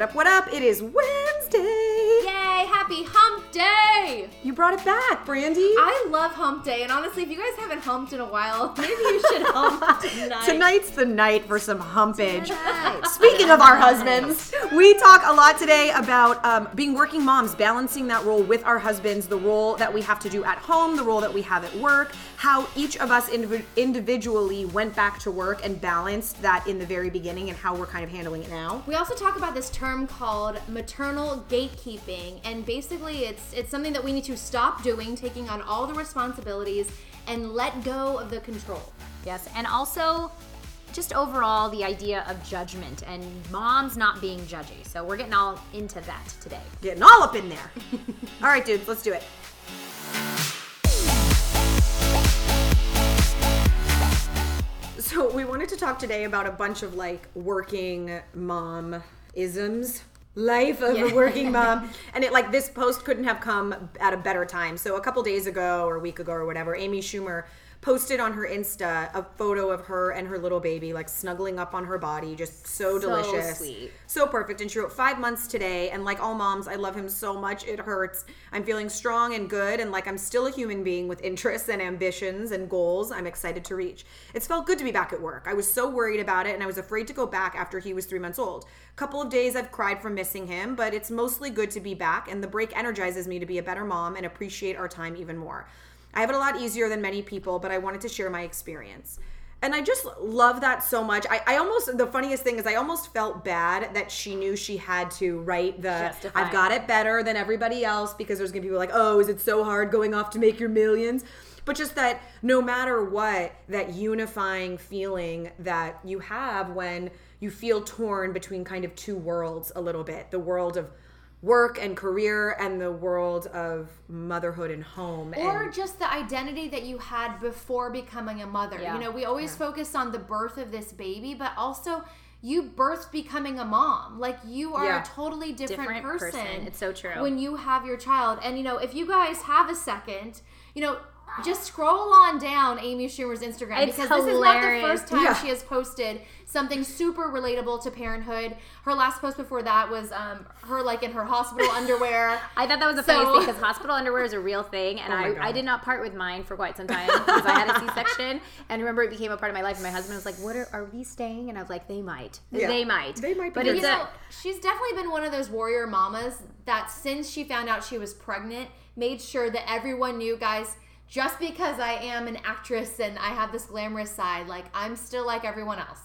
What up, what up? It is Wednesday. Yay, happy hump day! You brought it back, Brandy. I love hump day, and honestly, if you guys haven't humped in a while, maybe you should hump tonight. Tonight's the night for some humpage. Speaking of our husbands, we talk a lot today about um, being working moms, balancing that role with our husbands, the role that we have to do at home, the role that we have at work, how each of us indiv- individually went back to work and balanced that in the very beginning, and how we're kind of handling it now. We also talk about this term called maternal gatekeeping, and basically, it's it's something that we need to stop doing, taking on all the responsibilities and let go of the control. Yes, and also just overall the idea of judgment and moms not being judgy. So we're getting all into that today. Getting all up in there. all right, dudes, let's do it. So we wanted to talk today about a bunch of like working mom isms. Life of a working mom. And it like this post couldn't have come at a better time. So a couple days ago or a week ago or whatever, Amy Schumer posted on her Insta a photo of her and her little baby like snuggling up on her body, just so, So delicious. sweet. So perfect. And she wrote five months today. And like all moms, I love him so much. It hurts. I'm feeling strong and good. And like I'm still a human being with interests and ambitions and goals I'm excited to reach. It's felt good to be back at work. I was so worried about it and I was afraid to go back after he was three months old. A Couple of days I've cried from missing him, but it's mostly good to be back. And the break energizes me to be a better mom and appreciate our time even more. I have it a lot easier than many people, but I wanted to share my experience. And I just love that so much. I, I almost, the funniest thing is, I almost felt bad that she knew she had to write the, Justify. I've got it better than everybody else because there's gonna be people like, oh, is it so hard going off to make your millions? But just that no matter what, that unifying feeling that you have when you feel torn between kind of two worlds a little bit the world of work and career and the world of motherhood and home. Or and, just the identity that you had before becoming a mother. Yeah. You know, we always focus on the birth of this baby, but also you birthed becoming a mom. Like you are Yeah. a totally different, Different person. person. It's so true. When you have your child. And you know, if you guys have a second, you know, just scroll on down Amy Schumer's Instagram It's because this is not the first time Yeah. she has posted something super relatable to parenthood. Her last post before that was um, her like in her hospital underwear. I thought that was the So- funniest thing because hospital underwear is a real thing, and Oh I, I did not part with mine for quite some time because I had a C-section. And remember, it became a part of my life. And my husband was like, "What are, are we staying?" And I was like, "They might, Yeah. they might, They might be But you know, she's definitely been one of those warrior mamas that since she found out she was pregnant, made sure that everyone knew, guys, just because I am an actress and I have this glamorous side, like I'm still like everyone else.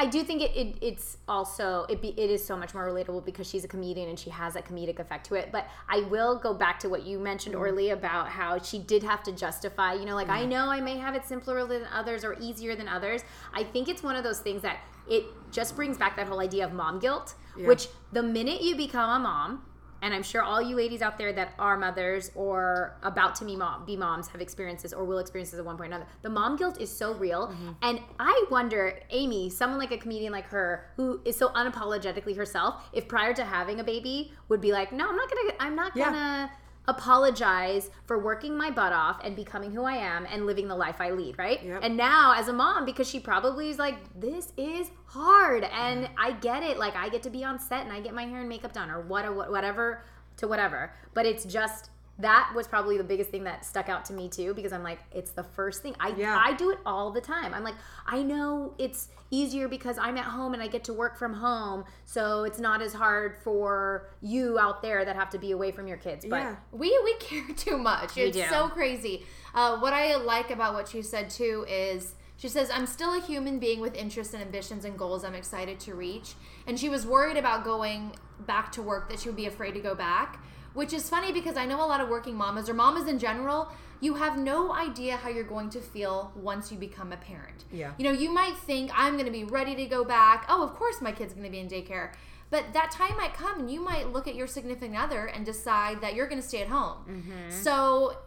I do think it, it it's also it be it is so much more relatable because she's a comedian and she has that comedic effect to it. But I will go back to what you mentioned, Mm-hmm. Orly, about how she did have to justify. You know, like I know I may have it simpler than others or easier than others. I think it's one of those things that it just brings back that whole idea of mom guilt, which the minute you become a mom. And I'm sure all you ladies out there that are mothers or about to be, mom, be moms have experiences or will experience this at one point or another. The mom guilt is so real. Mm-hmm. And I wonder, Amy, someone like a comedian like her who is so unapologetically herself, if prior to having a baby would be like, no, I'm not gonna, I'm not going to. Yeah. Apologize for working my butt off and becoming who I am and living the life I lead, right? Yep. And now as a mom, because she probably is like, this is hard and I get it. Like I get to be on set and I get my hair and makeup done or what, whatever to whatever. But it's just that was probably the biggest thing that stuck out to me too because I'm like it's the first thing I Yeah. I do it all the time. I'm like I know it's easier because I'm at home and I get to work from home, so it's not as hard for you out there that have to be away from your kids. But yeah. We we care too much. It's do. so crazy. Uh, what I like about what she said too is she says, "I'm still a human being with interests and ambitions and goals. I'm excited to reach." And she was worried about going back to work that she would be afraid to go back, which is funny because I know a lot of working mamas or mamas in general. You have no idea how you're going to feel once you become a parent. Yeah. You know, you might think I'm going to be ready to go back. Oh, of course my kid's going to be in daycare. But that time might come and you might look at your significant other and decide that you're going to stay at home. Mm-hmm. So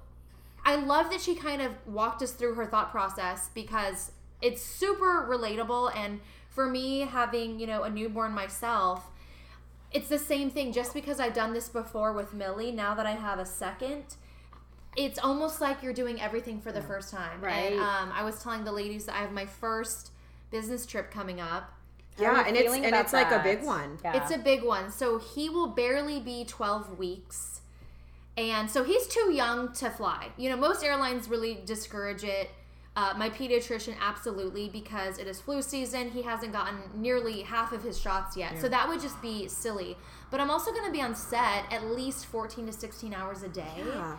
I love that she kind of walked us through her thought process because it's super relatable and for me having, you know, a newborn myself, it's the same thing just because I've done this before with Millie, now that I have a second, it's almost like you're doing everything for the first time. Right. And um, I was telling the ladies that I have my first business trip coming up. How Yeah, and it's and about it's like a big one. Yeah. It's a big one. So he will barely be 12 weeks. And so he's too young to fly. You know, most airlines really discourage it. Uh, my pediatrician, absolutely, because it is flu season. He hasn't gotten nearly half of his shots yet. So that would just be silly. But I'm also going to be on set at least 14 to 16 hours a day. Yeah.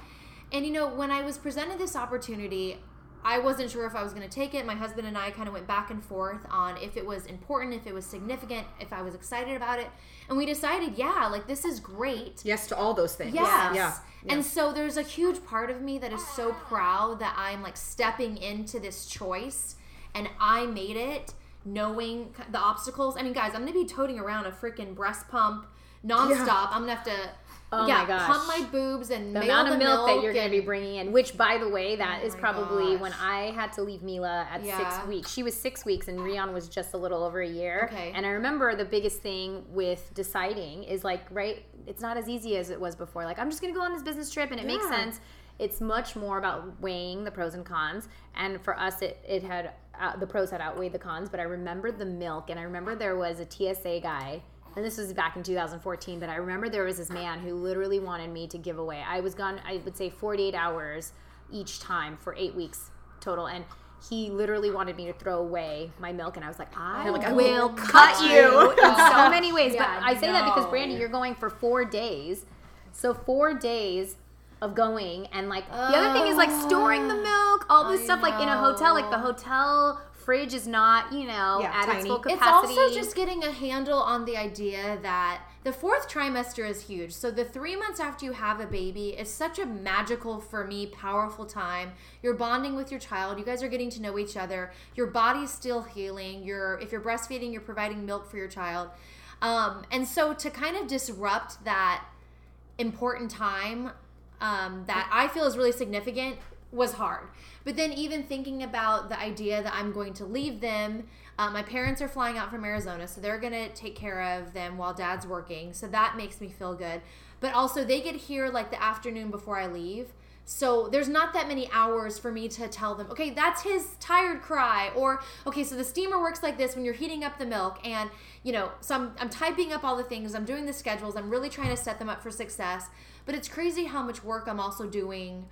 And you know, when I was presented this opportunity, I wasn't sure if I was going to take it. My husband and I kind of went back and forth on if it was important, if it was significant, if I was excited about it. And we decided, yeah, like this is great. Yes to all those things. Yes. Yeah. And so there's a huge part of me that is so proud that I'm like stepping into this choice and I made it knowing the obstacles. I mean, guys, I'm going to be toting around a freaking breast pump nonstop. I'm going to have to Oh yeah, my gosh. pump my boobs and the amount the of milk, that you're going to be bringing in, which by the way, that Oh is probably gosh. when I had to leave Mila at Yeah. six weeks. She was six weeks and Rion was just a little over a year. Okay. And I remember the biggest thing with deciding is like, right, it's not as easy as it was before. Like, I'm just going to go on this business trip and it makes sense. It's much more about weighing the pros and cons. And for us, it, it had, uh, the pros had outweighed the cons. But I remember the milk and I remember there was a TSA guy and this was back in 2014 but i remember there was this man who literally wanted me to give away. I was gone i would say 48 hours each time for eight weeks total and he literally wanted me to throw away my milk and i was like i oh like, I will will cut cut you. in so many ways Yeah, but i say that because no. brandy you're going for four days. So four days of going and like the other thing is like storing the milk all this I stuff like in a hotel like the hotel fridge is not you know Yeah, at its full capacity It's also just getting a handle on the idea that the fourth trimester is huge. So the three months after you have a baby is such a magical, for me, powerful time. You're bonding with your child. You guys are getting to know each other. Your body's still healing. You're if you're breastfeeding, you're providing milk for your child. Um, and so to kind of disrupt that important time um, that I feel is really significant was hard. But then even thinking about the idea that I'm going to leave them, uh, my parents are flying out from Arizona, so they're going to take care of them while dad's working. So that makes me feel good. But also, they get here like the afternoon before I leave. So there's not that many hours for me to tell them, okay, that's his tired cry. Or, okay, so the steamer works like this when you're heating up the milk. And, you know, so I'm, I'm typing up all the things, I'm doing the schedules, I'm really trying to set them up for success. But it's crazy how much work I'm also doing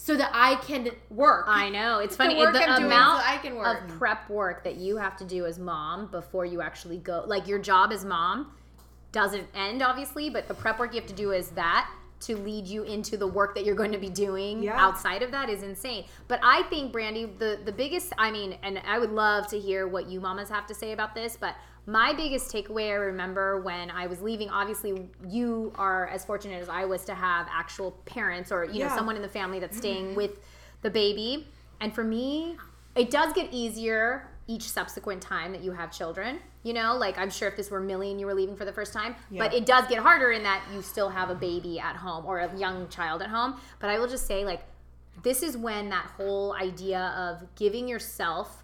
so that I can work. I know. It's funny. work the I'm doing amount so I can work. of prep work that you have to do as mom before you actually go, like your job as mom doesn't end, obviously, but the prep work you have to do is that to lead you into the work that you're going to be doing Yeah. outside of that is insane. But I think, Brandy, the, the biggest, I mean, and I would love to hear what you mamas have to say about this, but my biggest takeaway I remember when I was leaving, obviously, you are as fortunate as I was to have actual parents or, you know, someone in the family that's staying mm-hmm. with the baby. And for me, it does get easier each subsequent time that you have children. You know, like I'm sure if this were Millie and you were leaving for the first time, but it does get harder in that you still have a baby at home or a young child at home. But I will just say, like, this is when that whole idea of giving yourself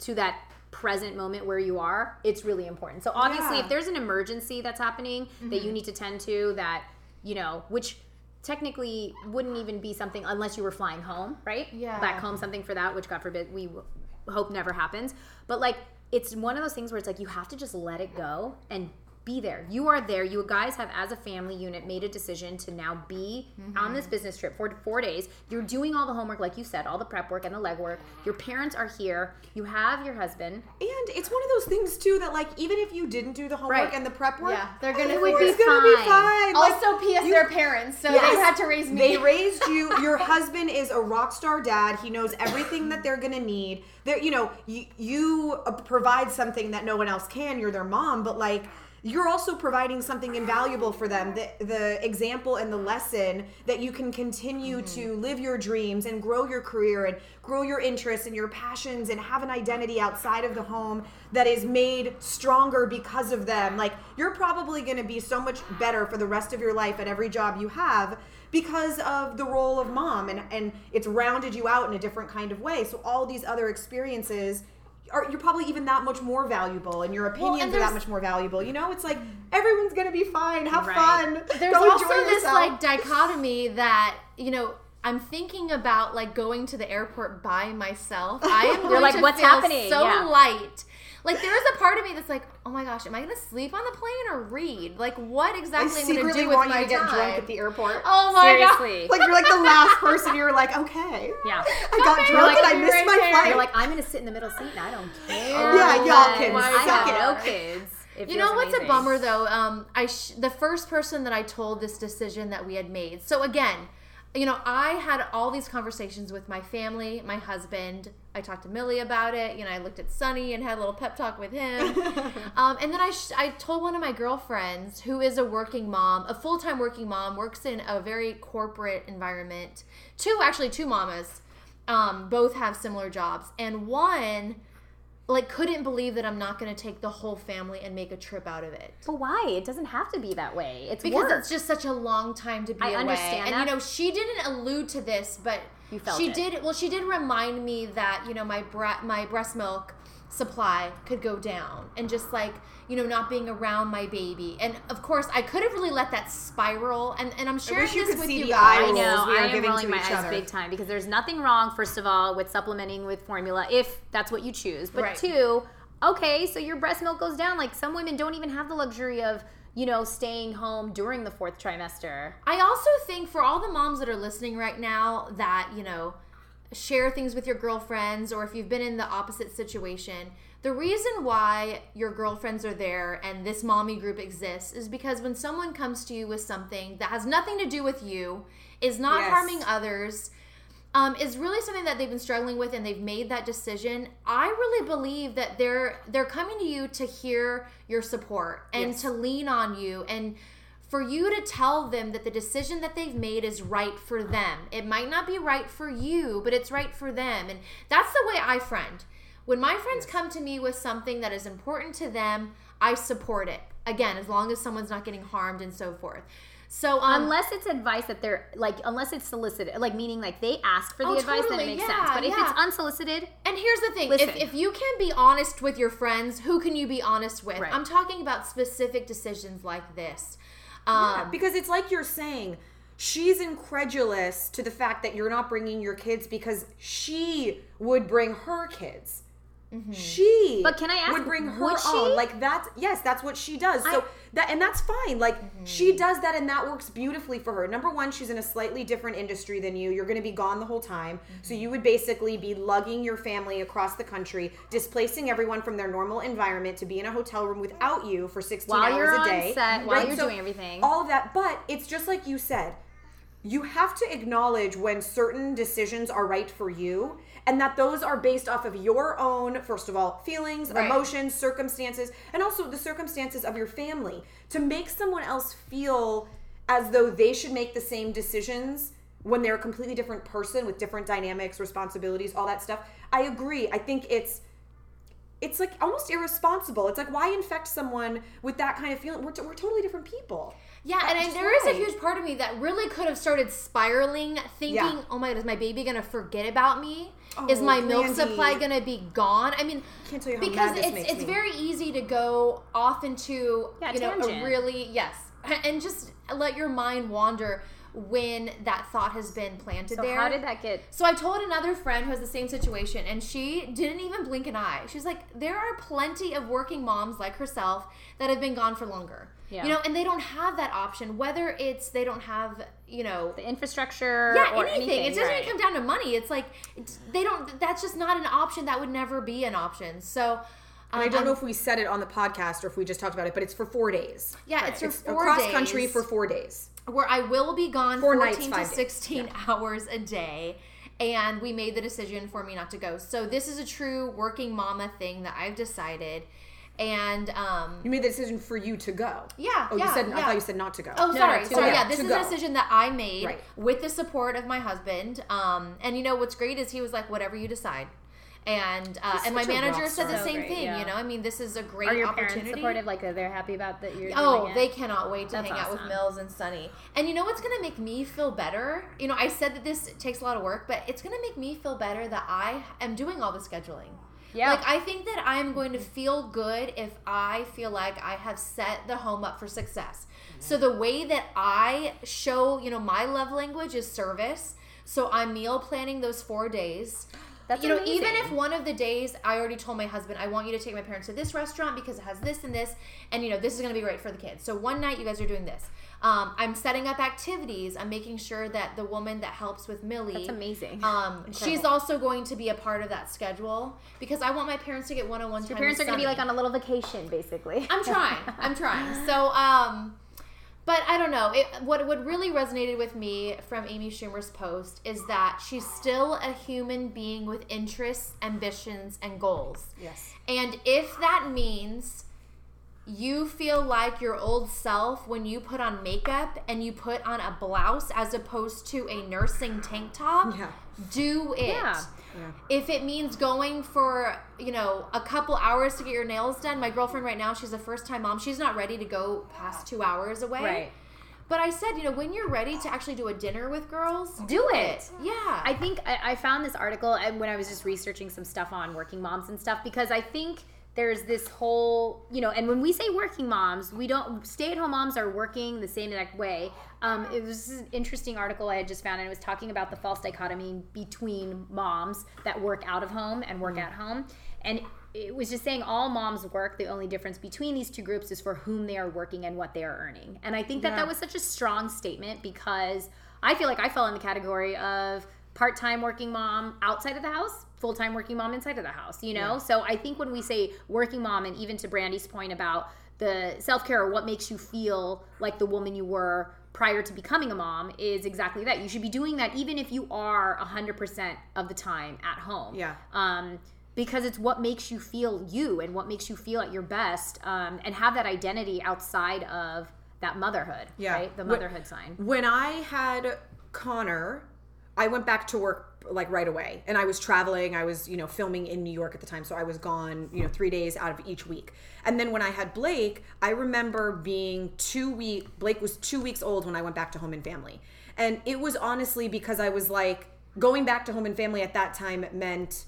to that present moment where you are, it's really important. So obviously, Yeah. if there's an emergency that's happening that you mm-hmm. need to tend to, that you know, which technically wouldn't even be something unless you were flying home, right? Yeah. Back home, something for that, which God forbid we w- hope never happens. But like, it's one of those things where it's like you have to just let it go and be there. You are there. You guys have, as a family unit, made a decision to now be on this mm-hmm. business trip for four days. You're doing all the homework, like you said, all the prep work and the legwork. Your parents are here. You have your husband. And it's one of those things too that like even if you didn't do the homework Right. and the prep work, Yeah, they're gonna everyone's figure- gonna be fine. fine. Like, also, P.S. you- their parents, so Yes. they had to raise me. They raised you. Your husband is a rock star dad. He knows everything that they're gonna need. There, you know, you, you provide something that no one else can. You're their mom, but like you're also providing something invaluable for them. The the example and the lesson that you can continue mm-hmm. to live your dreams and grow your career and grow your interests and your passions and have an identity outside of the home that is made stronger because of them. Like you're probably going to be so much better for the rest of your life at every job you have because of the role of mom and and it's rounded you out in a different kind of way. So all these other experiences are you're probably even that much more valuable and your opinions and are that much more valuable. You know, it's like everyone's going to be fine. Have Right. fun. There's Go also enjoy this yourself. like dichotomy that you know. I'm thinking about like going to the airport by myself. I am going like, to "What's feel happening?" so Yeah. light. Like there is a part of me that's like, oh my gosh, am I gonna sleep on the plane or read? Like what I exactly am I gonna secretly do with want my you to get time? drunk at the airport. oh my god. Seriously. Like you're like the last person. You're like, okay, yeah. I got Okay, drunk like, and I missed right my there. flight. You're like, I'm gonna sit in the middle seat and I don't care. Yeah, y'all can I suck have it. no kids. It You know what's amazing. a bummer though? Um, I sh- the first person that I told this decision that we had made. So again, you know, I had all these conversations with my family, my husband. I talked to Millie about it. You know, I looked at Sunny and had a little pep talk with him. um, and then I sh- I told one of my girlfriends who is a working mom, a full time working mom, works in a very corporate environment. Two actually two mamas, um, both have similar jobs, and one like couldn't believe that I'm not going to take the whole family and make a trip out of it. But why? It doesn't have to be that way. It's Because work. it's just such a long time to be I away. understand and that. you know, she didn't allude to this, but she it. did. Well, she did remind me that you know my bre- my breast milk supply could go down, and just like you know not being around my baby, and of course I could have really let that spiral. And and I'm sharing wish this could with see you the guys. I know. we are I am giving rolling to my eyes other. big time because there's nothing wrong, first of all, with supplementing with formula if that's what you choose. But Right. two, okay, so your breast milk goes down. Like some women don't even have the luxury of, you know, staying home during the fourth trimester. I also think for all the moms that are listening right now that, you know, share things with your girlfriends or if you've been in the opposite situation, the reason why your girlfriends are there and this mommy group exists is because when someone comes to you with something that has nothing to do with you, is not Yes. harming others, um, is really something that they've been struggling with and they've made that decision. I really believe that they're they're coming to you to hear your support and Yes. to lean on you and for you to tell them that the decision that they've made is right for them. It might not be right for you, but it's right for them. And that's the way I friend. When my friends come to me with something that is important to them, I support it. Again, as long as someone's not getting harmed and so forth. So um, Unless it's advice that they're like, unless it's solicited, like meaning like they ask for the Oh, advice, then it makes yeah, sense. But if yeah. it's unsolicited, And here's the thing: if, if you can be honest with your friends, who can you be honest with? Right. I'm talking about specific decisions like this. Yeah, Um, because it's like you're saying, she's incredulous to the fact that you're not bringing your kids because she would bring her kids. She Mm-hmm. But can I ask, would bring her would she? own like that's yes that's what she does so that and that's fine like Mm-hmm. she does that and that works beautifully for her number one she's in a slightly different industry than you you're going to be gone the whole time so Mm-hmm. you would basically be lugging your family across the country displacing everyone from their normal environment to be in a hotel room without you for 16 While hours you're a on day set, while you're doing everything. all of that but it's just like you said you have to acknowledge when certain decisions are right for you and that those are based off of your own first of all feelings Right. emotions circumstances and also the circumstances of your family to make someone else feel as though they should make the same decisions when they're a completely different person with different dynamics responsibilities all that stuff i agree i think it's it's like almost irresponsible. It's like why infect someone with that kind of feeling? We're, we're totally different people. Yeah, That's and I, just there is a huge part of me that really could have started spiraling, thinking, Yeah. "Oh my god, is my baby gonna forget about me? is my oh, milk Brandy. supply gonna be gone?" I mean, Can't tell you how because mad it's it's me. very easy to go off into Yeah, you know a really yes, and just let your mind wander when that thought has been planted so there. how did that get? So I told another friend who has the same situation, and she didn't even blink an eye. She's like, there are plenty of working moms like herself that have been gone for longer. Yeah. You know, and they don't have that option. Whether it's they don't have, you know, The infrastructure yeah, or anything. anything. It doesn't right. even come down to money. It's like it's, they don't. That's just not an option. That would never be an option. So. And I um, don't know I'm- if we said it on the podcast or if we just talked about it, but it's for four days. Yeah, it's for It's four across days. country for four days. where I will be gone Four 14 nights, to five days. 16 hours a day. And we made the decision for me not to go. So this is a true working mama thing that I've decided. And um You made the decision for you to go. yeah, Oh, yeah, you said I thought you said not to go. Oh, sorry. to sorry. go. Yeah, this To is go. a decision that I made Right. with the support of my husband. Um, and you know what's great is he was like, "Whatever you decide." And uh, and my manager said the star. same great, thing. yeah. You know, I mean, this is a great Are your opportunity. parents supportive? Like, are happy about that you're Oh, doing it? they cannot wait to That's hang out with. Mills and Sunny. And you know what's going to make me feel better? You know, I said that this takes a lot of work, but it's going to make me feel better that I am doing all the scheduling. Yeah. Like, I think that I'm going to feel good if I feel like I have set the home up for success. Mm-hmm. So, the way that I show, you know, my love language is service. So, I'm meal planning those four days. That's you know, amazing. even if one of the days I already told my husband, I want you to take my parents to this restaurant because it has this and this, and you know, this is going to be great for the kids. So one night you guys are doing this. Um, I'm setting up activities. I'm making sure that the woman that helps with Millie, That's amazing. Um, she's also going to be a part of that schedule because I want my parents to get one-on-one time. Your parents are going to be like on a little vacation, basically. I'm trying. I'm trying. So, um, but I don't know. It, what what really resonated with me from Amy Schumer's post is that she's still a human being with interests, ambitions, and goals. Yes. And if that means you feel like your old self when you put on makeup and you put on a blouse as opposed to a nursing tank top, Yeah. do it. Yeah. Yeah. If it means going for, you know, a couple hours to get your nails done, my girlfriend right now, she's a first time mom. She's not ready to go past two hours away. Right. But I said, you know, when you're ready to actually do a dinner with girls, Do it. Yeah. I think I, I found this article and when I was just researching some stuff on working moms and stuff because I think there's this whole you know and when we say working moms we don't stay-at-home moms are working the same exact way. Um, it was an interesting article i had just found and it was talking about the false dichotomy between moms that work out of home and work at home. And it was just saying all moms work the only difference between these two groups is for whom they are working and what they are earning. And i think that Yeah. that was such a strong statement because i feel like i fell in the category of part-time working mom outside of the house full-time working mom inside of the house you know Yeah. so i think when we say working mom and even to brandy's point about the self-care or what makes you feel like the woman you were prior to becoming a mom is exactly that you should be doing that even if you are 100% of the time at home Yeah. um, because it's what makes you feel you and what makes you feel at your best um, and have that identity outside of that motherhood Yeah. right the motherhood sign When I had Connor, I went back to work like right away. And I was traveling. I was, you know, filming in New York at the time. So I was gone, you know, three days out of each week. And then when I had Blake, I remember being two week Blake was two weeks old when I went back to home and family. And it was honestly because I was like going back to home and family at that time meant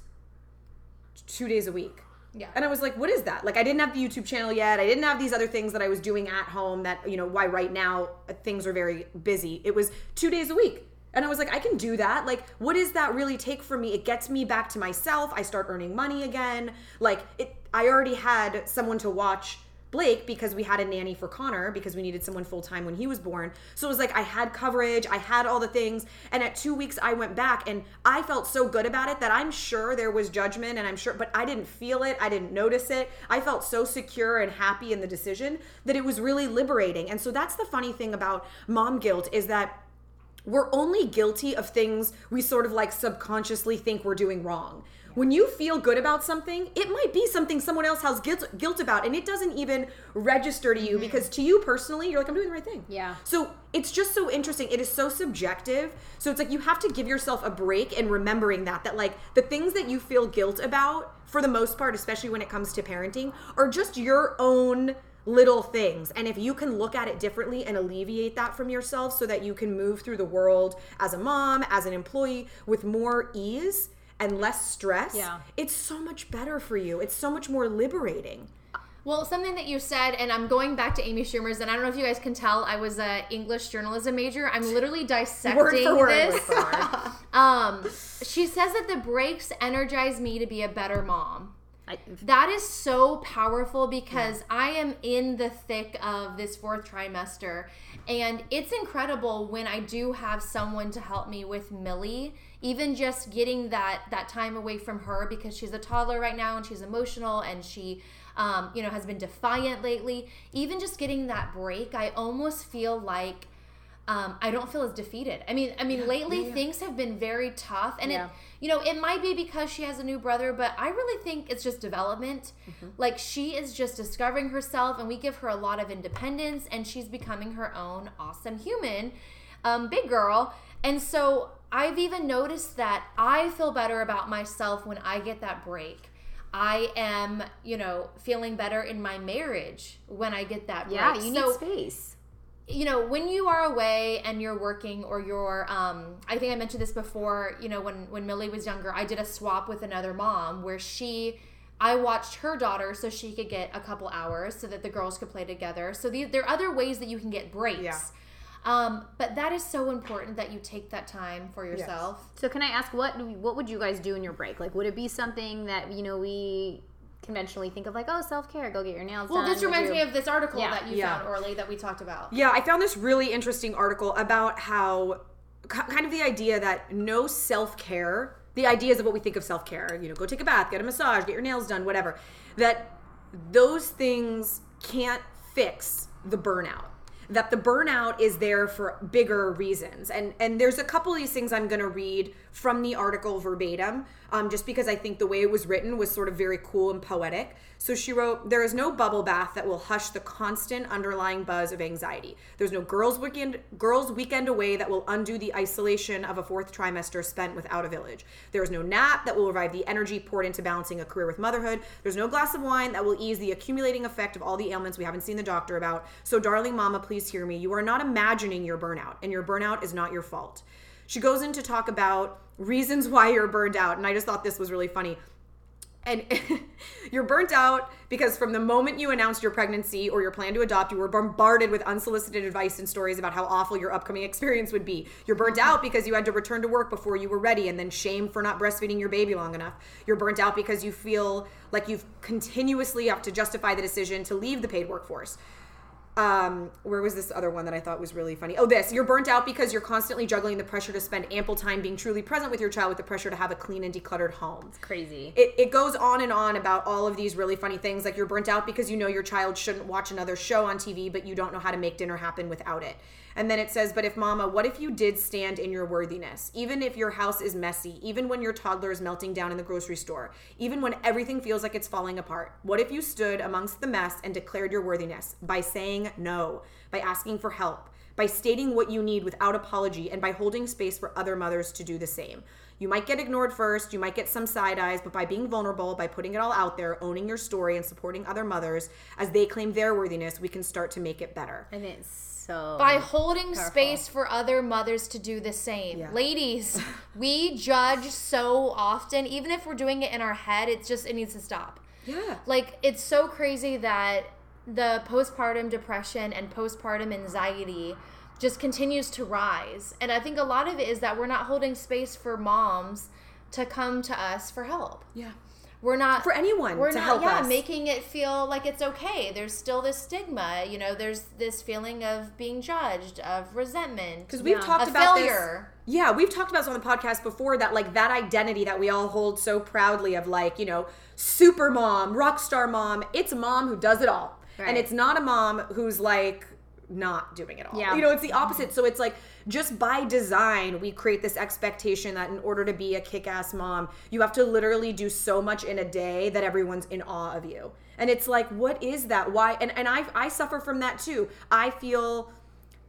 two days a week. Yeah. And I was like, what is that? Like, I didn't have the YouTube channel yet. I didn't have these other things that I was doing at home that, you know, why right now things are very busy. It was two days a week. And I was like, I can do that. Like, what does that really take from me? It gets me back to myself. I start earning money again. Like, it, I already had someone to watch Blake because we had a nanny for Connor because we needed someone full time when he was born. So it was like I had coverage, I had all the things. And at two weeks, I went back and I felt so good about it that I'm sure there was judgment and I'm sure, but I didn't feel it. I didn't notice it. I felt so secure and happy in the decision that it was really liberating. And so that's the funny thing about mom guilt is that we're only guilty of things we sort of like subconsciously think we're doing wrong. When you feel good about something, it might be something someone else has guilt, guilt about, and it doesn't even register to you mm-hmm. because to you personally, you're like, I'm doing the right thing. Yeah. So it's just so interesting. It is so subjective. So it's like you have to give yourself a break and remembering that, that like the things that you feel guilt about, for the most part, especially when it comes to parenting, are just your own little things. And if you can look at it differently and alleviate that from yourself so that you can move through the world as a mom, as an employee with more ease and less stress, Yeah. it's so much better for you. It's so much more liberating. Well, something that you said, and I'm going back to Amy Schumer's, and I don't know if you guys can tell, I was a English journalism major. I'm literally dissecting Word word, this. word. Um, she says that the breaks energize me to be a better mom. I, That is so powerful because I am in the thick of this fourth trimester. And it's incredible when I do have someone to help me with Millie, even just getting that that time away from her because she's a toddler right now and she's emotional and she um, you know has been defiant lately. Even just getting that break, I almost feel like um, I don't feel as defeated. I mean, I mean, lately things have been very tough, and Yeah. it, you know, it might be because she has a new brother, but I really think it's just development. Like she is just discovering herself, and we give her a lot of independence, and she's becoming her own awesome human, um, big girl. And so I've even noticed that I feel better about myself when I get that break. I am, you know, feeling better in my marriage when I get that break. yeah, you need space. You know when you are away and you're working or you're um i think i mentioned this before you know when when millie was younger i did a swap with another mom where she i watched her daughter so she could get a couple hours so that the girls could play together so the, there are other ways that you can get breaks Yeah. Um, but that is so important that you take that time for yourself. So can I ask what what would you guys do in your break? Like, would it be something that you know we conventionally think of like, oh, self care, go get your nails Well, done. Well, this reminds do- me of this article Yeah. that you Yeah. found, Orly, that we talked about. Yeah, I found this really interesting article about how kind of the idea that no self care, the ideas of what we think of self care, you know, go take a bath, get a massage, get your nails done, whatever, that those things can't fix the burnout. That the burnout is there for bigger reasons, and and there's a couple of these things I'm going to read from the article verbatim, um, just because I think the way it was written was sort of very cool and poetic. So she wrote, There is no bubble bath that will hush the constant underlying buzz of anxiety. There's no girls' weekend girls' weekend away that will undo the isolation of a fourth trimester spent without a village. There is no nap that will revive the energy poured into balancing a career with motherhood. There's no glass of wine that will ease the accumulating effect of all the ailments we haven't seen the doctor about. So, darling mama, please hear me. You are not imagining your burnout, and your burnout is not your fault. She goes in to talk about reasons why you're burned out, and I just thought this was really funny and you're burnt out because from the moment you announced your pregnancy or your plan to adopt, you were bombarded with unsolicited advice and stories about how awful your upcoming experience would be. You're burnt out because you had to return to work before you were ready and then shame for not breastfeeding your baby long enough. You're burnt out because you feel like you've continuously have to justify the decision to leave the paid workforce um where was this other one that i thought was really funny? Oh this you're burnt out because you're constantly juggling the pressure to spend ample time being truly present with your child with the pressure to have a clean and decluttered home. Crazy. it, it goes on and on about all of these really funny things like you're burnt out because you know your child shouldn't watch another show on tv but you don't know how to make dinner happen without it and then it says but if mama what if you did stand in your worthiness even if your house is messy even when your toddler is melting down in the grocery store even when everything feels like it's falling apart what if you stood amongst the mess and declared your worthiness by saying no by asking for help by stating what you need without apology and by holding space for other mothers to do the same. You might get ignored first, you might get some side eyes, but by being vulnerable, by putting it all out there, owning your story, and supporting other mothers as they claim their worthiness, we can start to make it better. And it's so By holding space for other mothers to do the same. Yeah. Ladies, we judge so often, even if we're doing it in our head, it's just, it needs to stop. Yeah. Like, it's so crazy that the postpartum depression and postpartum anxiety just continues to rise. And I think a lot of it is that we're not holding space for moms to come to us for help. Yeah. We're not For anyone we're to not, help yeah, us. making it feel like it's okay. There's still this stigma, you know. There's this feeling of being judged, of resentment, Because we've Yeah. talked a about failure. this. Yeah, we've talked about this on the podcast before that like that identity that we all hold so proudly of like, you know, super mom, rock star mom. It's a mom who does it all. And it's not a mom who's like not doing it all. Yeah. You know, it's the opposite. So it's like just by design, we create this expectation that in order to be a kick ass mom, you have to literally do so much in a day that everyone's in awe of you. And it's like, what is that? Why? And, and I, I suffer from that too. I feel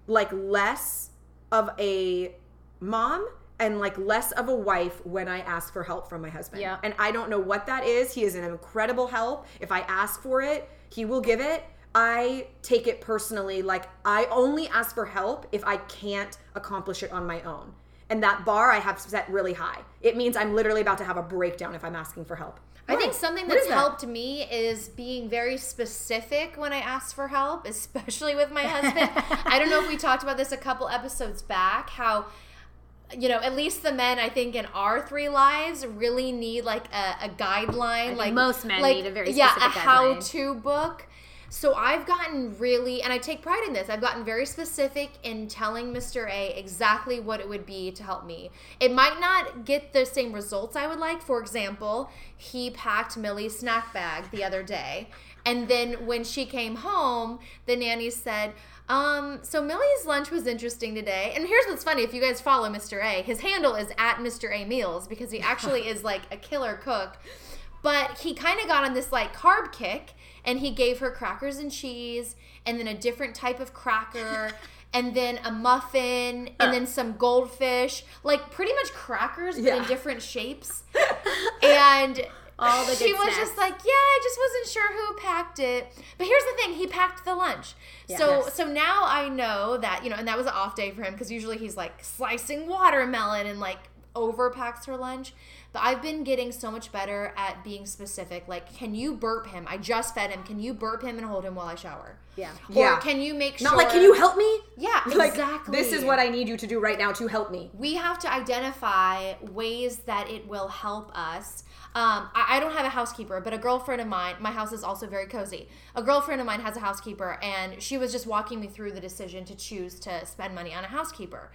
like less of a mom and like less of a wife when I ask for help from my husband. Yeah. And I don't know what that is. He is an incredible help. If I ask for it, he will give it. I take it personally like I only ask for help if I can't accomplish it on my own. And that bar I have set really high. It means I'm literally about to have a breakdown if I'm asking for help. I think something What that's that? helped me is being very specific when I ask for help, especially with my husband. I don't know if we talked about this a couple episodes back, how you know, at least the men I think in our three lives really need like a, a guideline. think like most men like, need a very yeah, a specific how-to book. So I've gotten really, and I take pride in this. I've gotten very specific in telling Mr. A exactly what it would be to help me. It might not get the same results I would like. For example, he packed Millie's snack bag the other day, and then when she came home, the nanny said. Um, so Millie's lunch was interesting today. And here's what's funny if you guys follow Mr. A, his handle is at Mr. A Meals because he actually is like a killer cook. But he kind of got on this like carb kick and he gave her crackers and cheese and then a different type of cracker and then a muffin and then some goldfish, like pretty much crackers but in different shapes. And All the she was snacks. just like, yeah, I just wasn't sure who packed it. But here's the thing, he packed the lunch. So Yes. so now I know that, you know, and that was an off day for him because usually he's like slicing watermelon and like overpacks her lunch. But I've been getting so much better at being specific. Like, can you burp him? I just fed him. Can you burp him and hold him while I shower? Yeah. Or Yeah. can you make sure? Not like, can you help me? Yeah, Like, exactly. This is what I need you to do right now to help me. we have to identify ways that it will help us. Um, I, I don't have a housekeeper, but a girlfriend of mine, my house is also very cozy. A girlfriend of mine has a housekeeper, and she was just walking me through the decision to choose to spend money on a housekeeper.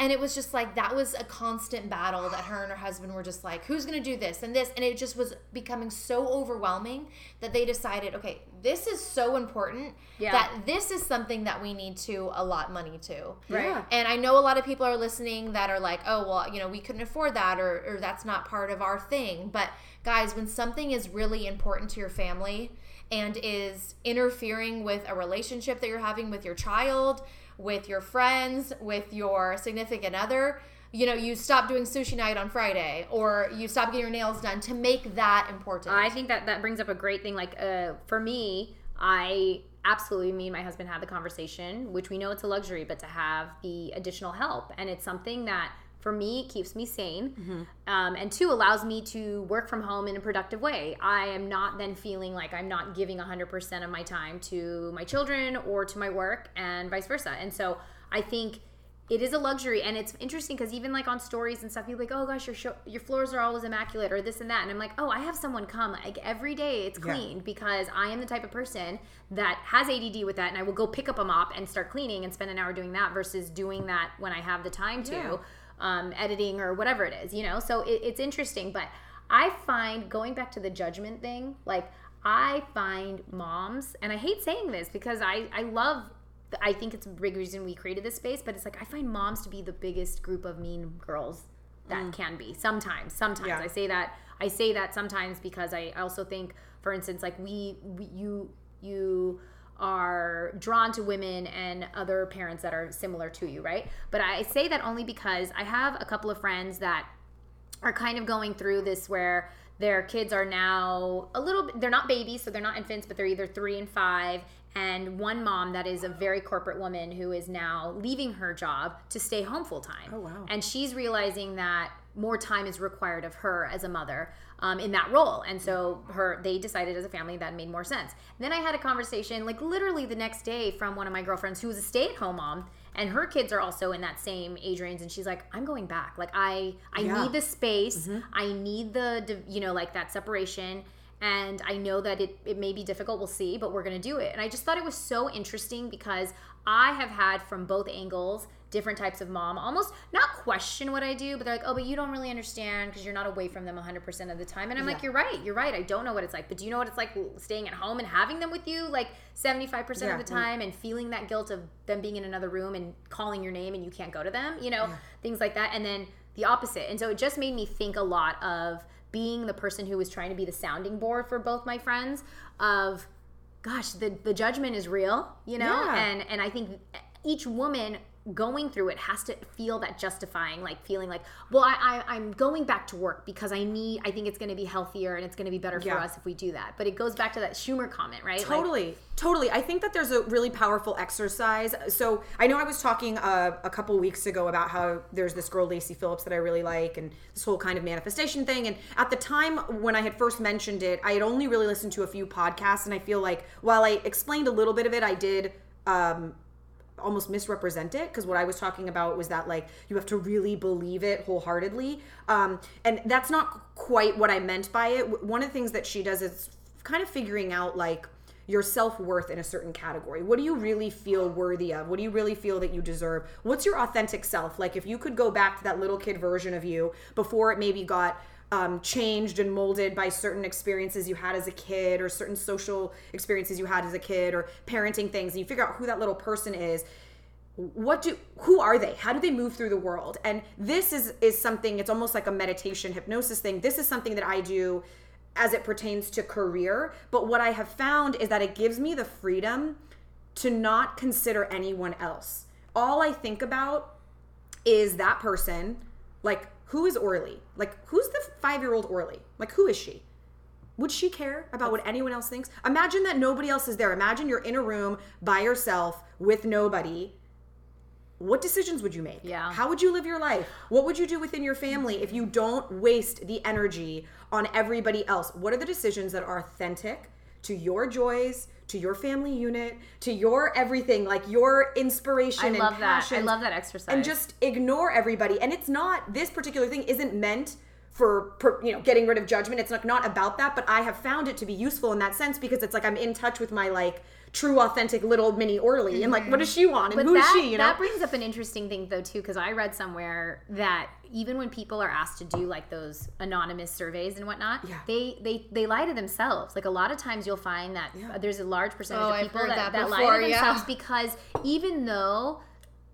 And it was just like that was a constant battle that her and her husband were just like, who's going to do this and this? And it just was becoming so overwhelming that they decided, okay, this is so important Yeah. that this is something that we need to allot money to. Right. Yeah. And I know a lot of people are listening that are like, oh, well, you know, we couldn't afford that or, or that's not part of our thing. But guys, when something is really important to your family and is interfering with a relationship that you're having with your child, with your friends, with your significant other, you know, you stop doing sushi night on Friday or you stop getting your nails done to make that important. I think that that brings up a great thing. Like uh, for me, I absolutely, me and my husband had the conversation, which we know it's a luxury, but to have the additional help, and it's something that for me it keeps me sane, um, and two allows me to work from home in a productive way. I am not then feeling like I'm not giving 100% of my time to my children or to my work, and vice versa. And so I think it is a luxury and it's interesting because even like on stories and stuff you're like oh gosh your sho- your floors are always immaculate or this and that and i'm like oh i have someone come like every day it's Yeah. cleaned because i am the type of person that has add with that and i will go pick up a mop and start cleaning and spend an hour doing that versus doing that when i have the time to Yeah. Um, editing or whatever it is you know so it, it's interesting but i find going back to the judgment thing like i find moms and i hate saying this because i i love I think it's a big reason we created this space, but it's like I find moms to be the biggest group of mean girls that can be. Sometimes, sometimes Yeah. I say that. I say that sometimes because I also think, for instance, like we, we you you are drawn to women and other parents that are similar to you, right? But I say that only because I have a couple of friends that are kind of going through this where their kids are now a little bit they're not babies so they're not infants but they're either three and five and one mom that is a very corporate woman who is now leaving her job to stay home full time Oh, wow. and she's realizing that more time is required of her as a mother um, in that role. And so her they decided as a family that made more sense. And then i had a conversation like literally the next day from one of my girlfriends who was a stay-at-home mom and her kids are also in that same age range and she's like i'm going back. Like i i Yeah. need the space. I need the you know like that separation. And i know that it, it may be difficult. We'll see but we're going to do it. And i just thought it was so interesting because i have had from both angles different types of mom. Almost not question what i do but they're like oh but you don't really understand because you're not away from them 100% of the time. And i'm like you're right you're right i don't know what it's like but do you know what it's like staying at home and having them with you like 75% Yeah. of the mm. time and feeling that guilt of them being in another room and calling your name and you can't go to them? You know things like that and then the opposite. And so it just made me think a lot of being the person who was trying to be the sounding board for both my friends of gosh the, the judgment is real you know Yeah. and and i think each woman going through it has to feel that justifying like feeling like well I, I i'm going back to work because i need i think it's going to be healthier and it's going to be better for us if we do that but it goes back to that schumer comment right Like, Totally, totally. I think that there's a really powerful exercise. So I know I was talking uh, a couple weeks ago about how there's this girl Lacy Phillips that I really like, and this whole kind of manifestation thing. And at the time when I had first mentioned it, I had only really listened to a few podcasts, and I feel like while I explained a little bit of it, I did. Um, almost misrepresent it because what I was talking about was that like you have to really believe it wholeheartedly. Um, and that's not quite what I meant by it. One of the things that she does is kind of figuring out like your self-worth in a certain category. What do you really feel worthy of? What do you really feel that you deserve? What's your authentic self? Like if you could go back to that little kid version of you before it maybe got um, changed and molded by certain experiences you had as a kid or certain social experiences you had as a kid or parenting things and you figure out who that little person is what do who are they? How do they move through the world? And this is is something it's almost like a meditation hypnosis thing. This is something that i do as it pertains to career but what i have found is that it gives me the freedom to not consider anyone else. All i think about is that person like who is orly like who's the five-year-old orly like who is she would she care about what anyone else thinks imagine that nobody else is there imagine you're in a room by yourself with nobody what decisions would you make? Yeah. How would you live your life? What would you do within your family if you don't waste the energy on everybody else? What are the decisions that are authentic to your joys, to your family unit, to your everything, like your inspiration I and love that. I love that exercise. And just ignore everybody. And it's not this particular thing isn't meant for per, you know getting rid of judgment. It's like not about that, but I have found it to be useful in that sense because it's like I'm in touch with my like true authentic little mini Orly and like what does she want and But who is that, she, you know? that brings up an interesting thing though too, because I read somewhere that even when people are asked to do like those anonymous surveys and whatnot, Yeah. they they they lie to themselves. Like a lot of times you'll find that Yeah. there's a large percentage Oh, of people heard that, that that lie before, to yeah. themselves because even though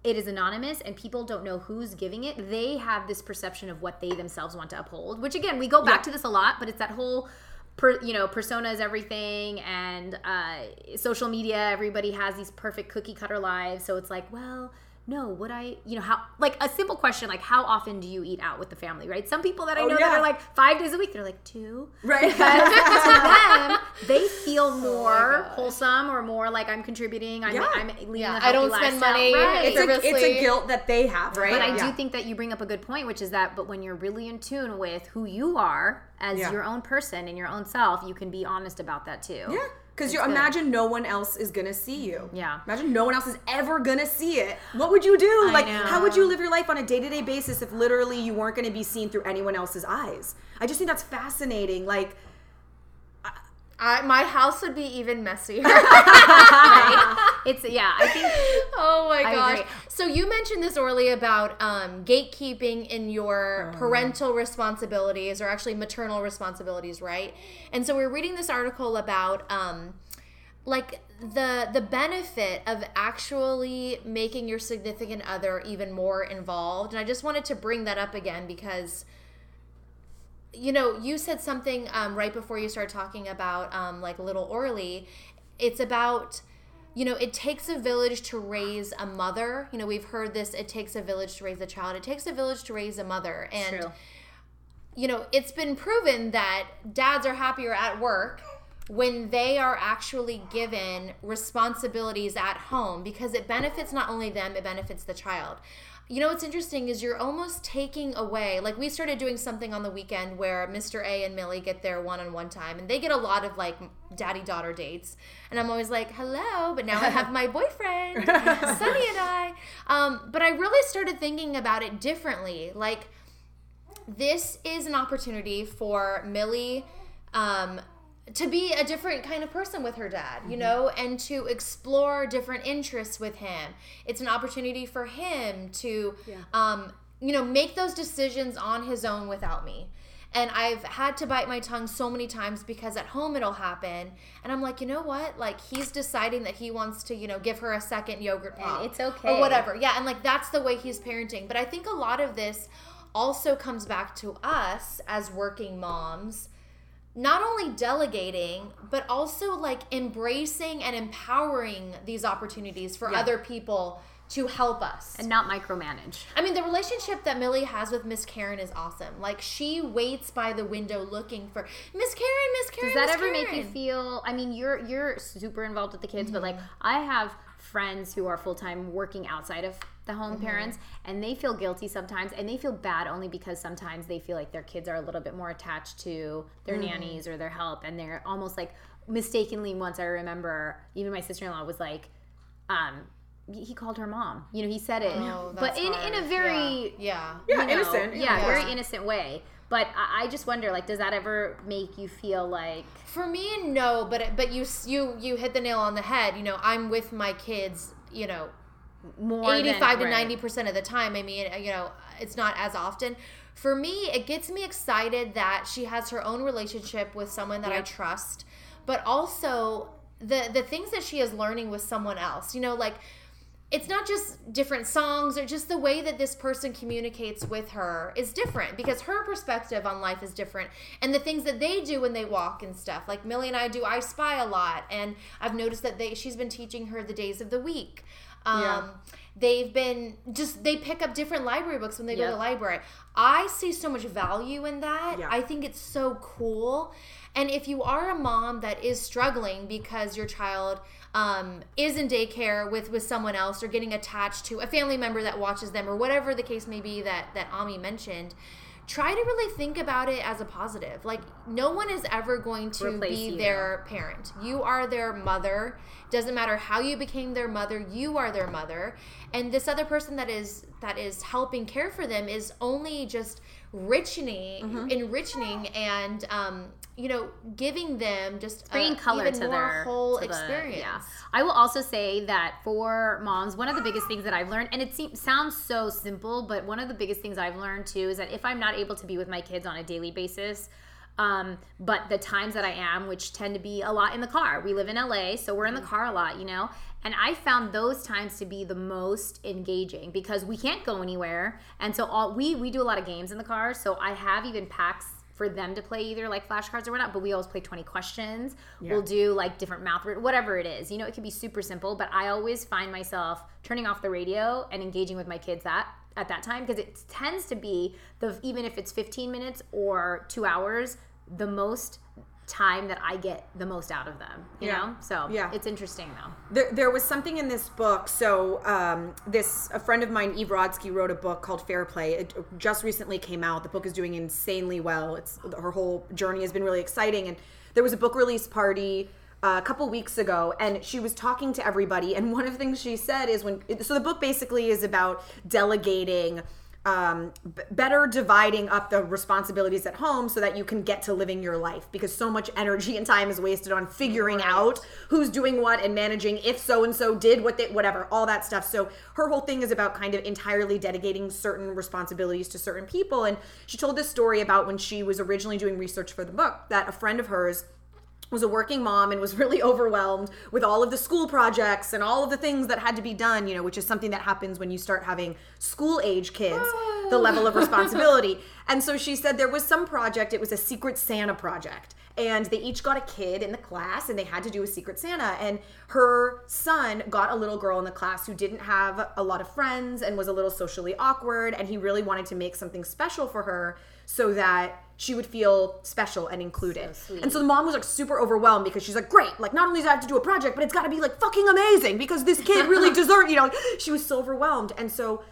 it is anonymous and people don't know who's giving it, they have this perception of what they themselves want to uphold. Which again, we go back Yeah. to this a lot, but it's that whole per, you know persona is everything and uh, social media everybody has these perfect cookie cutter lives. So it's like well no would i you know how like a simple question like how often do you eat out with the family right some people that i Oh, know that are like five days a week they're like two Right. because to them they feel oh more gosh. wholesome or more like i'm contributing i'm, Yeah. I'm leading Yeah, a I healthy don't spend lifestyle. money. right. it's a, it's a guilt that they have, right? But I Yeah. do think that you bring up a good point, which is that, but when you're really in tune with who you are as Yeah. your own person and your own self, you can be honest about that too. Yeah. Because you good. imagine no one else is gonna see you. Yeah. Imagine no one else is ever gonna see it. What would you do? I like, know. how would you live your life on a day to day basis if literally you weren't gonna be seen through anyone else's eyes? I just think that's fascinating. Like, I, my house would be even messier. It's yeah, I think oh my gosh. So you mentioned this early about um, gatekeeping in your Uh-huh. parental responsibilities or actually maternal responsibilities, right? And so we are reading this article about um, like the the benefit of actually making your significant other even more involved. And I just wanted to bring that up again because you know, you said something um, right before you started talking about um, like little Orly. It's about, you know, it takes a village to raise a mother. You know, we've heard this. It takes a village to raise a child. It takes a village to raise a mother. And True. you know, it's been proven that dads are happier at work when they are actually given responsibilities at home because it benefits not only them, it benefits the child. You know what's interesting is you're almost taking away, like we started doing something on the weekend where Mr. A and Millie get their one on one time and they get a lot of like daddy daughter dates. And I'm always like, hello, but now I have my boyfriend, Sunny and I. Um, but I really started thinking about it differently. Like, this is an opportunity for Millie um, to be a different kind of person with her dad, you know, and to explore different interests with him. It's an opportunity for him to, um, you know, make those decisions on his own without me. And I've had to bite my tongue so many times because at home it'll happen. And I'm like, you know what? Like, he's deciding that he wants to, you know, give her a second yogurt pop. it's okay. Or whatever. Yeah. And like, that's the way he's parenting. But I think a lot of this also comes back to us as working moms not only delegating but also like embracing and empowering these opportunities for Yeah. other people to help us and not micromanage. I mean, the relationship that Millie has with Miss Karen is awesome. Like, she waits by the window looking for Miss Karen, Miss Karen. Does that Miss ever make you feel? I mean, you're you're super involved with the kids, but like mm-hmm. I have friends who are full time working outside of the home parents, and they feel guilty sometimes, and they feel bad only because sometimes they feel like their kids are a little bit more attached to their nannies or their help, and they're almost like mistakenly. Once I remember, even my sister in law was like, um. He called her mom. You know, he said it, Oh, but that's in in a very Yeah. Yeah, you know, innocent. yeah, Yeah. very innocent way. But I, I just wonder, like, does that ever make you feel like For me, no, but but you you you hit the nail on the head. You know, I'm with my kids. You know, more than- 85 to right. 90 percent of the time i mean you know it's not as often. For me it gets me excited that she has her own relationship with someone that i trust but also the the things that she is learning with someone else you know like it's not just different songs or just the way that this person communicates with her is different because her perspective on life is different and the things that they do when they walk and stuff. Like millie and i do i spy a lot and i've noticed that they she's been teaching her the days of the week Um, Yeah. They've been just they pick up different library books when they go to the library. I see so much value in that. Yeah. I think it's so cool. And if you are a mom that is struggling because your child um, is in daycare with with someone else or getting attached to a family member that watches them or whatever the case may be that that Ami mentioned, try to really think about it as a positive. Like no one is ever going to Replace be you. their parent. You are their mother. Doesn't matter how you became their mother, you are their mother. And this other person that is that is helping care for them is only just enriching, Mm-hmm. enriching and um, you know, giving them just bringing a color to their whole to the- experience. yeah. I will also say that for moms, one of the biggest things that I've learned, and it seems, sounds so simple, but one of the biggest things I've learned too is that if I'm not able to be with my kids on a daily basis, um, but the times that I am, which tend to be a lot in the car, we live in LA, so we're in the car a lot, you know, and I found those times to be the most engaging because we can't go anywhere, and so all we we do a lot of games in the car, so I have even packs for them to play either like flashcards or whatnot, but we always play 20 questions. We'll do like different mouth, whatever it is. You know, it can be super simple, but I always find myself turning off the radio and engaging with my kids that at that time because it tends to be the even if it's 15 minutes or two hours, the most time that I get the most out of them. You Yeah. know, so Yeah. it's interesting though. There, there was something in this book. So, um, this a friend of mine, Eve Rodsky, wrote a book called Fair Play. It just recently came out. The book is doing insanely well. It's her whole journey has been really exciting. And there was a book release party uh, a couple weeks ago, and she was talking to everybody. And one of the things she said is when so the book basically is about delegating um, b- better dividing up the responsibilities at home so that you can get to living your life because so much energy and time is wasted on figuring out who's doing what and managing if so and so did what they whatever all that stuff. So her whole thing is about kind of entirely delegating certain responsibilities to certain people. And she told this story about when she was originally doing research for the book that a friend of hers was a working mom and was really overwhelmed with all of the school projects and all of the things that had to be done, you know, which is something that happens when you start having school age kids, the level of responsibility. And so she said there was some project, it was a secret Santa project. And they each got a kid in the class and they had to do a secret Santa. And her son got a little girl in the class who didn't have a lot of friends and was a little socially awkward. And he really wanted to make something special for her so that she would feel special and included. So and so the mom was like super overwhelmed because she's like, great, like not only do I have to do a project, but it's got to be like fucking amazing because this kid really deserves, you know, she was so overwhelmed. And so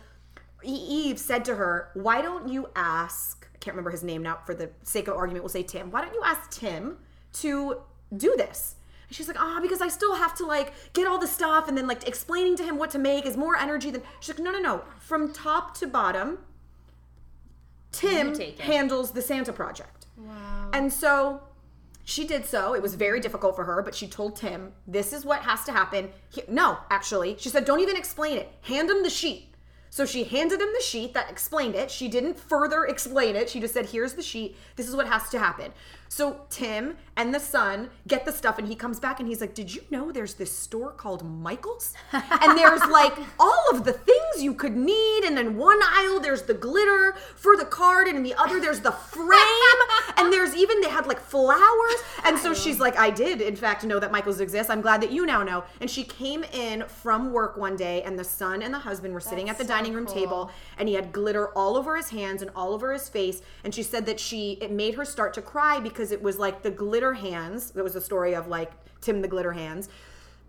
Eve said to her, why don't you ask, I can't remember his name now for the sake of argument, we'll say Tim, why don't you ask Tim to do this? And she's like, ah, because I still have to like get all the stuff and then like explaining to him what to make is more energy than, she's like, no, no, no, from top to bottom, Tim You take it. handles the Santa project. Wow. And so she did so. It was very difficult for her, but she told Tim, this is what has to happen. He- no, actually, she said, don't even explain it. Hand him the sheet. So she handed him the sheet that explained it. She didn't further explain it. She just said, here's the sheet. This is what has to happen. So Tim and the son get the stuff, and he comes back and he's like, Did you know there's this store called Michael's? And there's like all of the things you could need. And in one aisle, there's the glitter for the card, and in the other, there's the frame. And there's even, they had like flowers. And so she's like, I did, in fact, know that Michael's exists. I'm glad that you now know. And she came in from work one day, and the son and the husband were sitting at the so dining room cool. table and he had glitter all over his hands and all over his face and she said that she it made her start to cry because it was like the glitter hands that was the story of like tim the glitter hands.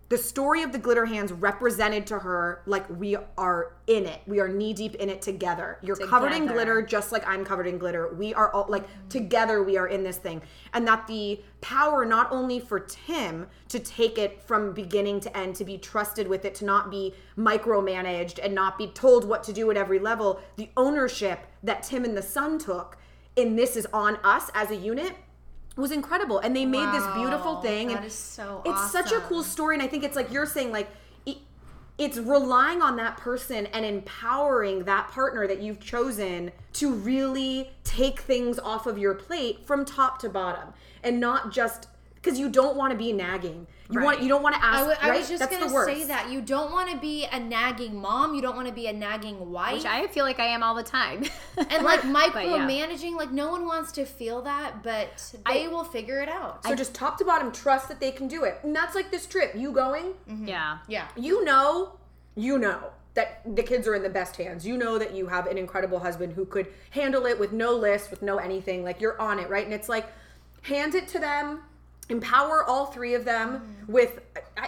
The story of the glitter hands represented to her like we are in it. We are knee deep in it together. You're covered in glitter just like i'm covered in glitter. We are all like together we are in this thing. And that the power not only for tim to take it from beginning to end to be trusted with it to not be micromanaged and not be told what to do at every level the ownership that tim and the son took in this is on us as a unit was incredible. And they made this beautiful thing that and is so it's such a cool story and i think it's like you're saying like it, it's relying on that person and empowering that partner that you've chosen to really take things off of your plate from top to bottom and not just because you don't want to be nagging you want Right. you don't want to ask I, w- I right? was just That's gonna say that you don't want to be a nagging mom. You don't want to be a nagging wife. Which I feel like I am all the time. and like But yeah. micromanaging, like no one wants to feel that, but they will figure it out. so just top to bottom trust that they can do it and that's like this trip you going mm-hmm. Yeah. yeah. you know you know that the kids are in the best hands. You know that you have an incredible husband who could handle it with no list, with no anything. Like you're on it, right? And it's like hand it to them, empower all three of them with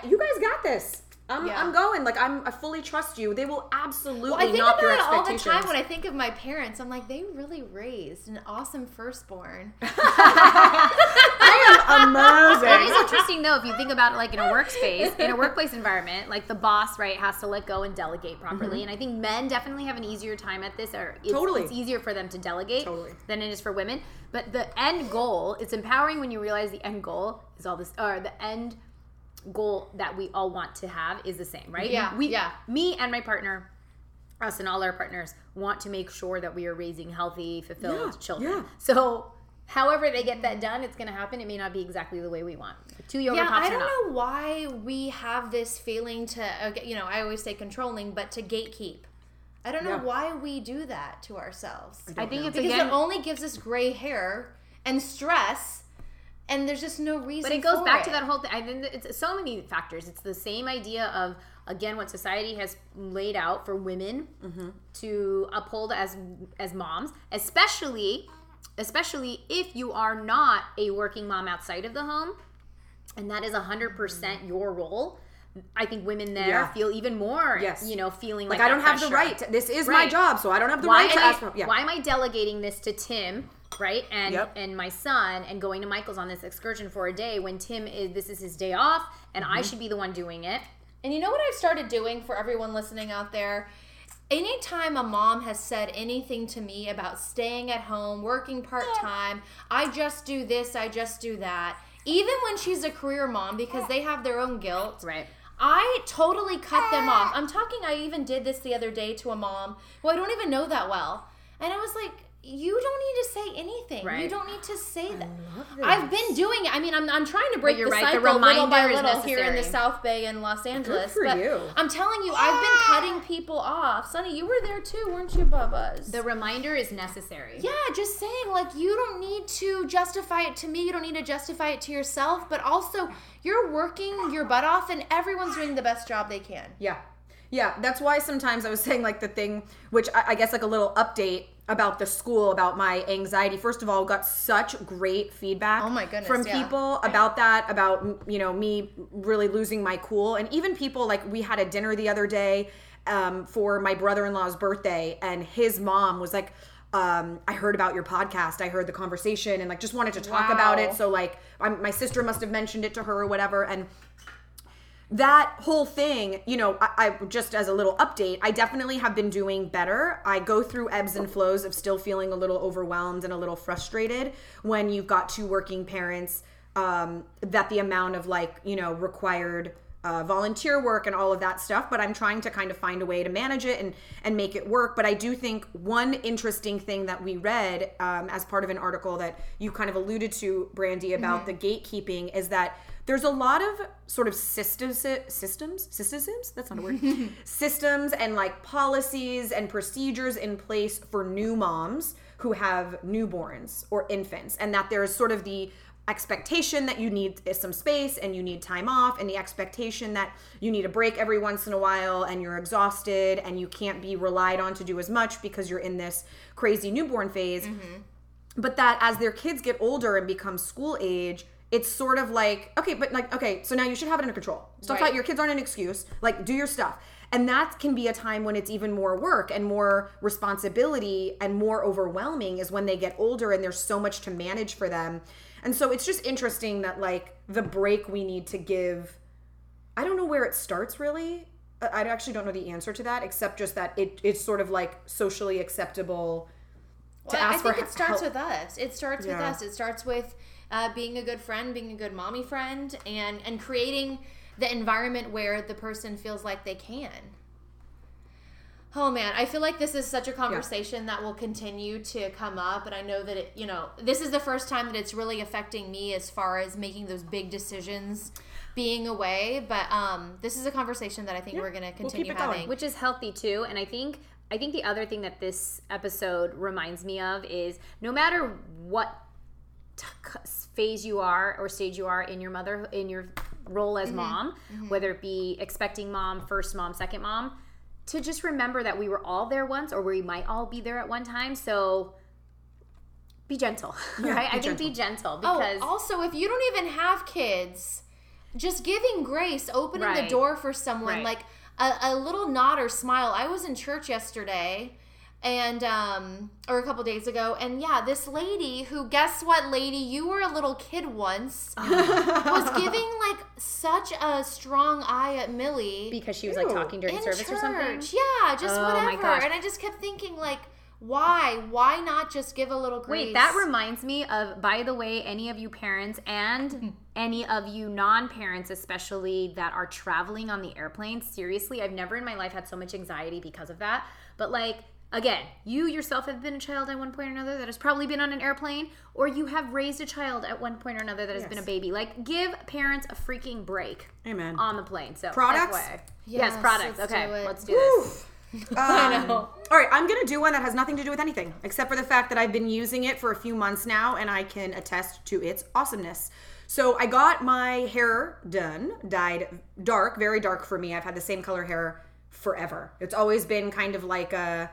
you guys got this. I'm, Yeah. I'm going. Like I'm, I fully trust you. They will absolutely Well, I think about it all the time when I think of my parents. I'm like, they really raised an awesome firstborn. I am It is amazing. interesting though if you think about it like in a workspace, in a workplace environment, like the boss, right, has to let go and delegate properly. Mm-hmm. And I think men definitely have an easier time at this, or it's, Totally. it's easier for them to delegate Totally. than it is for women. But the end goal, it's empowering when you realize the end goal is all this, or the end goal that we all want to have is the same, right? Yeah, We, yeah. Me and my partner. Us and all our partners want to make sure that we are raising healthy, fulfilled Yeah, children. yeah. So, however they get that done, it's going to happen. It may not be exactly the way we want. Two yoga Yeah, pops I don't know why we have this feeling to, you know, I always say controlling, but to gatekeep. I don't know Yeah. why we do that to ourselves. I think it's Because again, it only gives us gray hair and stress, and there's just no reason. but it goes for back to that whole thing. I think it's so many factors. It's the same idea of again what society has laid out for women Mm-hmm. to uphold as as moms, especially especially if you are not a working mom outside of the home, and that is hundred percent your role. I think women there Yeah. feel even more, Yes. you know, feeling Like like, I don't that have the right. To, this is my job, so I don't have the why right to am I, ask. Yeah. why am I delegating this to Tim, right? And Yep. and my son and going to Michael's on this excursion for a day when Tim is this is his day off and I Mm-hmm. should be the one doing it. And you know what I've started doing for everyone listening out there? Anytime a mom has said anything to me about staying at home, working part time, I just do this, I just do that, even when she's a career mom because they have their own guilt. Right. I totally cut them off. I'm talking, I even did this the other day to a mom who I don't even know that well. And I was like, you don't need to say anything. You don't need to say that. I've been doing it. I mean, I'm, I'm trying to break you're the right, the cycle little by reminder is little here in the. South Bay in Los Angeles. for but you. I'm telling you, I've been cutting people off. Sunny, you were there too, weren't you, Bubba's? The reminder is necessary. yeah, just saying, like, you don't need to justify it to me. You don't need to justify it to yourself. But also, you're working your butt off, and everyone's doing the best job they can. Yeah. Yeah. That's why sometimes I was saying, like, the thing, which I, I guess, like, a little update about the school, about my anxiety. First of all, got such great feedback Oh my goodness, from yeah. people about that, about, you know, me really losing my cool. And even people, like, we had a dinner the other day um, for my brother in law's birthday, and his mom was like, um, I heard about your podcast. I heard the conversation and like just wanted to talk about it. So like, I'm, my sister must have mentioned it to her or whatever. And that whole thing, you know, I, I just as a little update, I definitely have been doing better. I go through ebbs and flows of still feeling a little overwhelmed and a little frustrated when you've got two working parents. Um, that the amount of like you know required uh, volunteer work and all of that stuff, but I'm trying to kind of find a way to manage it and and make it work. But I do think one interesting thing that we read um, as part of an article that you kind of alluded to, Brandy, about the gatekeeping is that there's a lot of sort of systems systems systems? That's not a word. Systems and like policies and procedures in place for new moms who have newborns or infants and that there's sort of the expectation that you need some space and you need time off and the expectation that you need a break every once in a while and you're exhausted and you can't be relied on to do as much because you're in this crazy newborn phase. Mm-hmm. But that as their kids get older and become school age it's sort of like okay but like okay so now you should have it under control stuff Right. like your kids aren't an excuse like do your stuff and that can be a time when it's even more work and more responsibility and more overwhelming is when they get older and there's so much to manage for them and so it's just interesting that like the break we need to give i don't know where it starts really I actually don't know the answer to that, except just that it, it's sort of like socially acceptable to Well, I think it starts help. with us. It starts with us. It starts with uh, being a good friend, being a good mommy friend, and and creating the environment where the person feels like they can. Oh man, I feel like this is such a conversation that will continue to come up, and I know that it, you know, this is the first time that it's really affecting me as far as making those big decisions, being away. But um, this is a conversation that I think we're going to we'll keep continue going. having. which is healthy too and i think i think the other thing that this episode reminds me of is no matter what t- phase you are or stage you are in your mother in your role Mm-hmm. as mom, whether it be expecting mom, first mom, second mom, to just remember that we were all there once, or we might all be there at one time. So be gentle, right? be I think be gentle Oh, because also, if you don't even have kids, just giving grace, opening the door for someone, Right. like a, a little nod or smile. I was in church yesterday and um or a couple days ago and yeah this lady who guess what lady you were a little kid once was giving like such a strong eye at millie because she was like Ew. talking during in service church. or something. yeah just Oh my whatever and i just kept thinking like why why not just give a little grace Wait, that reminds me of, by the way, any of you parents and any of you non parents, especially that are traveling on the airplane. Seriously, I've never in my life had so much anxiety because of that. But, like, again, you yourself have been a child at one point or another that has probably been on an airplane, or you have raised a child at one point or another that has been a baby. Like, give parents a freaking break Amen. on the plane. So, Products? Yes, yes, products. let's okay, do let's do this. Um, I know. All right, I'm gonna do one that has nothing to do with anything except for the fact that I've been using it for a few months now, and I can attest to its awesomeness. So I got my hair done, dyed dark, very dark for me. I've had the same color hair forever. It's always been kind of like a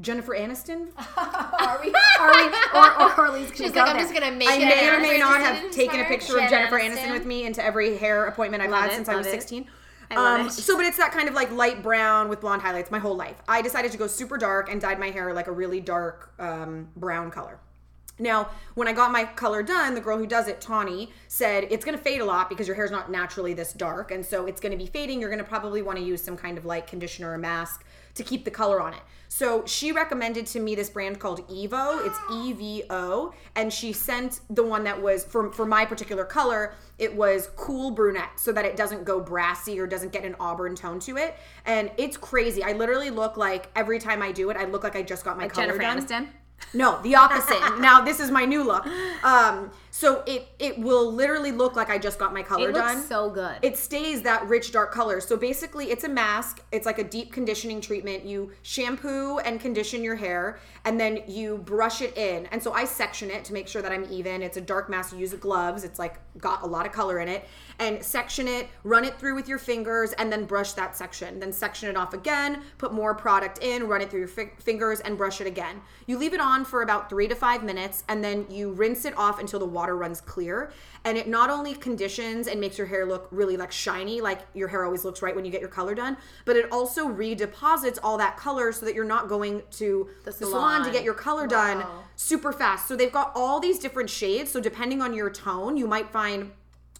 Jennifer Aniston. are we Are we, or, or, least she's like i'm there. just gonna make I may or may not have taken a picture of Jennifer Aniston. With me into every hair appointment I've Love had it, since I was it. 16. I love Um, it. so, but it's that kind of like light brown with blonde highlights my whole life. I decided to go super dark and dyed my hair like a really dark um, brown color. Now, when I got my color done, the girl who does it, Tawny, said it's going to fade a lot because your hair's not naturally this dark. And so it's going to be fading. You're going to probably want to use some kind of like conditioner or mask to keep the color on it. So she recommended to me this brand called Evo. It's E V O. And she sent the one that was for, for my particular color, it was cool brunette so that it doesn't go brassy or doesn't get an auburn tone to it. And it's crazy. I literally look like every time I do it, I look like I just got my color Jennifer done. Aniston. No, the opposite. now this is my new look. Um, so it it will literally look like I just got my color It looks done. so good. It stays that rich dark color. So basically, it's a mask. It's like a deep conditioning treatment. You shampoo and condition your hair, and then you brush it in. And so I section it to make sure that I'm even. It's a dark mask. You use gloves. It's like got a lot of color in it. And section it, run it through with your fingers, and then brush that section. Then section it off again. Put more product in. Run it through your fi- fingers and brush it again. You leave it on for about three to five minutes, and then you rinse it off until the water runs clear. And it not only conditions and makes your hair look really like shiny, like your hair always looks right when you get your color done, but it also redeposits all that color so that you're not going to the, salon. to get your color done Wow. super fast. So they've got all these different shades. So depending on your tone, you might find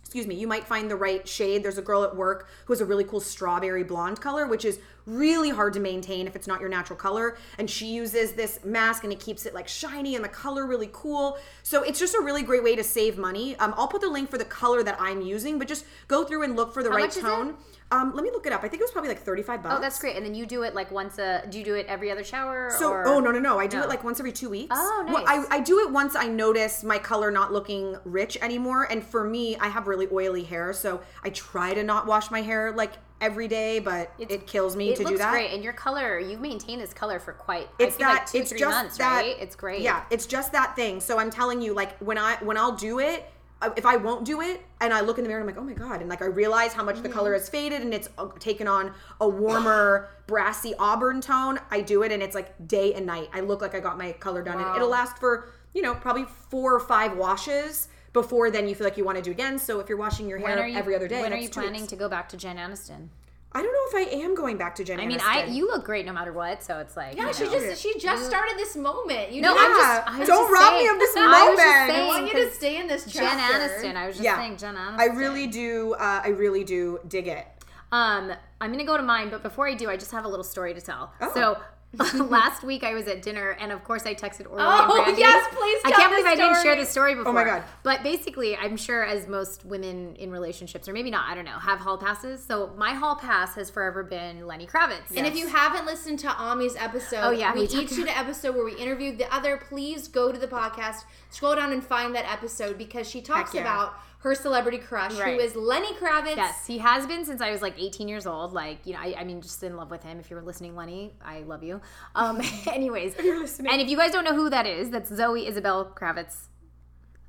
excuse me, you might find the right shade. There's a girl at work who has a really cool strawberry blonde color, which is really hard to maintain if it's not your natural color. And she uses this mask and it keeps it like shiny and the color really cool. So it's just a really great way to save money. Um, I'll put the link for the color that I'm using, but just go through and look for the right is it? tone. Um, let me look it up. I think it was probably like 35 bucks. Oh, that's great. And then you do it like once a. Do you do it every other shower? So, or? oh no, no, no! I do No. it like once every two weeks. Oh, Well, nice. I, I do it once I notice my color not looking rich anymore. And for me, I have really oily hair, so I try to not wash my hair like every day, but it kills me It to do that. great, and your color. You've maintained this color for quite. It's I feel that like two, it's three just months, that right? It's great. Yeah, it's just that thing. So I'm telling you, like when I when I'll do it, if I won't do it, and I look in the mirror and I'm like, oh my god, and like I realize how much the color Mm-hmm. has faded and it's uh, taken on a warmer brassy auburn tone. I do it and it's like day and night. I look like I got my color done, and it'll last for you know probably four or five washes before then you feel like you want to do again. So if you're washing your hair you every other day, When are you planning weeks. to go back to Jen Aniston? I don't know if I am going back to Jen. I mean, I you look great no matter what, so it's like Yeah, she know. just she just started this moment. You No, need I'm just. I'm Don't just rob me of this I was just moment. I saying, want you to stay in this Jen. Aniston. I was just Yeah. saying Jen Aniston. I really do. Uh, I really do dig it. Um, I'm gonna go to mine, but before I do, I just have a little story to tell. Oh. So. last week I was at dinner and of course I texted Orly Oh, and Brandy. yes, please I can't believe I didn't share the story before. Oh my God. But basically, I'm sure as most women in relationships, or maybe not, I don't know, have hall passes. So my hall pass has forever been Lenny Kravitz. And if you haven't listened to Ami's episode, Oh, yeah, we, we each did an episode where we interviewed the other. Please go to the podcast, scroll down and find that episode because she talks yeah. about her celebrity crush, Right. who is Lenny Kravitz. Yes, he has been since I was like 18 years old. Like, you know, I, I mean, just in love with him. If you're listening, Lenny, I love you. Um, anyways, and if you guys don't know who that is, that's Zoe Isabel Kravitz.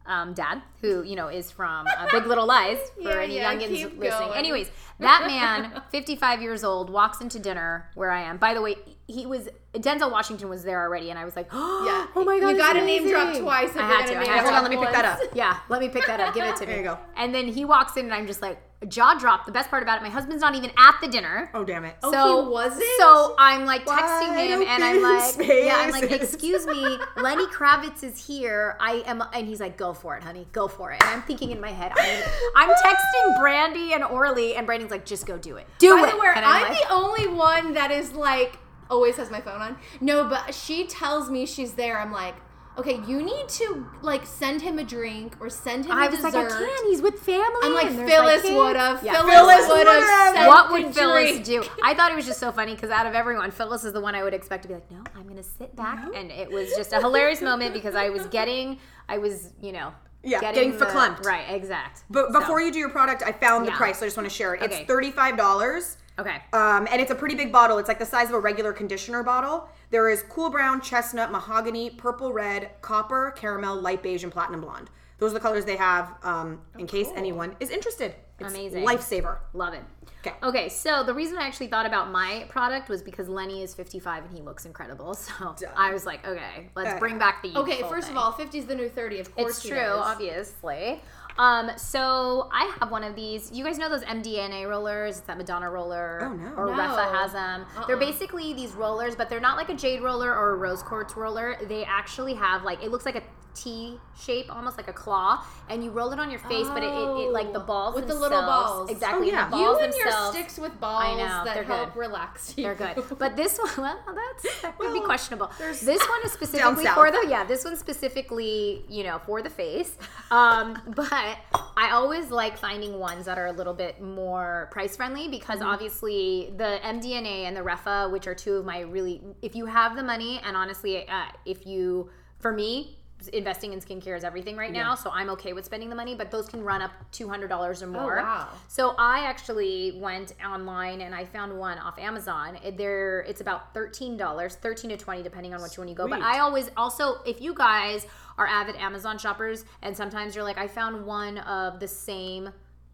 um, dad, who you know is from uh, Big Little Lies for Yeah, any yeah, youngins listening. going. Anyways, that man, 55 years old, walks into dinner where I am. By the way, he was Denzel Washington was there already, and I was like, Yeah. oh my god, You gotta name drop twice I had gonna. I name had Hold on, let me pick that up. Yeah, let me pick that up. Give it to me. There you go. And then he walks in, and I'm just like jaw dropped. The best part about it, my husband's not even at the dinner. Oh damn it. Oh, So he wasn't? So I'm like texting Wide him, and I'm open like, yeah, I'm like, excuse me, Lenny Kravitz is here. I am, and he's like, go for it, honey, go for it. And I'm thinking in my head, I'm, I'm texting Brandy and Orly, and Brandy's like, just go do it, do By it. the way, And I'm, like, the only one that is like always has my phone on. No, but she tells me she's there. I'm like, okay, you need to like send him a drink or send him a I was dessert. like, I can't. He's with family. I'm like, Phyllis kids." would have. Yeah, Phyllis, Phyllis would would've. What would Phyllis drink. do? I thought it was just so funny because out of everyone, Phyllis is the one I would expect to be like, no, I'm going to sit back. And it was just a hilarious moment because I was getting, I was, you know, Yeah, getting the- verklempt. Right, exact. But So, before you do your product, I found the price. So I just want to share it. Okay. It's thirty-five dollars. Okay. Um, and it's a pretty big bottle. It's like the size of a regular conditioner bottle. There is cool brown, chestnut, mahogany, purple red, copper, caramel, light beige, and platinum blonde. Those are the colors they have. Um, in case anyone is interested, it's Amazing. lifesaver. Love it. Okay. Okay, so the reason I actually thought about my product was because Lenny is 55 and he looks incredible. So I was like, okay, let's Uh, bring back the Okay, first thing. of all, 50 is the new 30. Of course, It's he true, does. obviously. Um, so I have one of these. You guys know those MDNA rollers? It's that Madonna roller. Oh, no. Or No. Refa has them. They're Uh-uh. basically these rollers, but they're not like a jade roller or a rose quartz roller. They actually have like it looks like a T shape, almost like a claw, and you roll it on your face, but it, it, it like the Oh, balls with the little balls. Exactly. Oh, yeah. The You and your sticks with balls I know, that they're help good. relax you. they're good. But this one, well, that's that could be questionable. This one is specifically for the yeah. This one's specifically you know for the face. Um, but I always like finding ones that are a little bit more price friendly because Mm-hmm. obviously the MDNA and the Refa, which are two of my really, if you have the money and honestly, uh, if you for me. Investing in skincare is everything right now, so I'm okay with spending the money. But those can run up two hundred dollars or oh, more. Oh, wow. So I actually went online and I found one off Amazon. There, it's about thirteen dollars, thirteen to twenty, depending on which one you go. But I always also, if you guys are avid Amazon shoppers, and sometimes you're like, I found one of the same.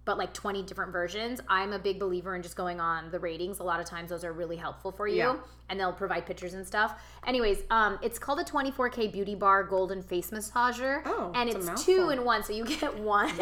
But like 20 different versions. I'm a big believer in just going on the ratings. A lot of times those are really helpful for you Yeah. And they'll provide pictures and stuff. Anyways, um, it's called a 24K Beauty Bar Golden Face Massager. Oh, and it's it's two in one. So you get one.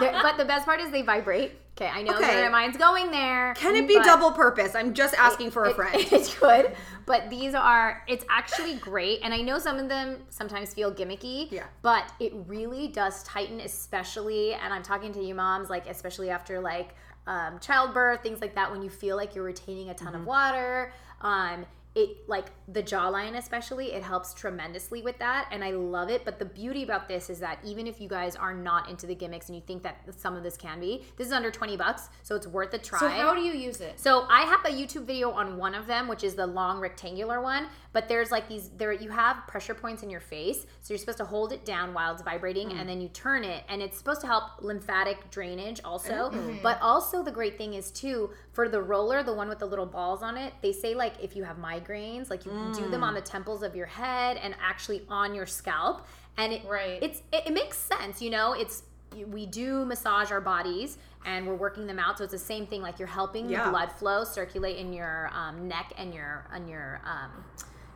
But the best part is they vibrate. Okay, I know Okay. that my mind's going there. Can it be double purpose? I'm just asking for a it- friend. It's good, but these are. It's actually great, and I know some of them sometimes feel gimmicky. Yeah. But it really does tighten, especially. And I'm talking to you moms, like especially after like um, childbirth, things like that, when you feel like you're retaining a ton Mm-hmm. of water. Um, it like the jawline especially it helps tremendously with that and i love it but the beauty about this is that even if you guys are not into the gimmicks and you think that some of this can be this is under 20 bucks so it's worth a try So how do you use it? so I have a YouTube video on one of them, which is the long rectangular one. But there's like these there you have pressure points in your face, so you're supposed to hold it down while it's vibrating, and then you turn it, and it's supposed to help lymphatic drainage also. But also the great thing is too for the roller, the one with the little balls on it. They say like if you have migraines, like you can do them on the temples of your head and actually on your scalp, and it Right. it's it, it makes sense, you know. It's we do massage our bodies and we're working them out so it's the same thing like you're helping Yeah. the blood flow circulate in your um, neck and your on your um,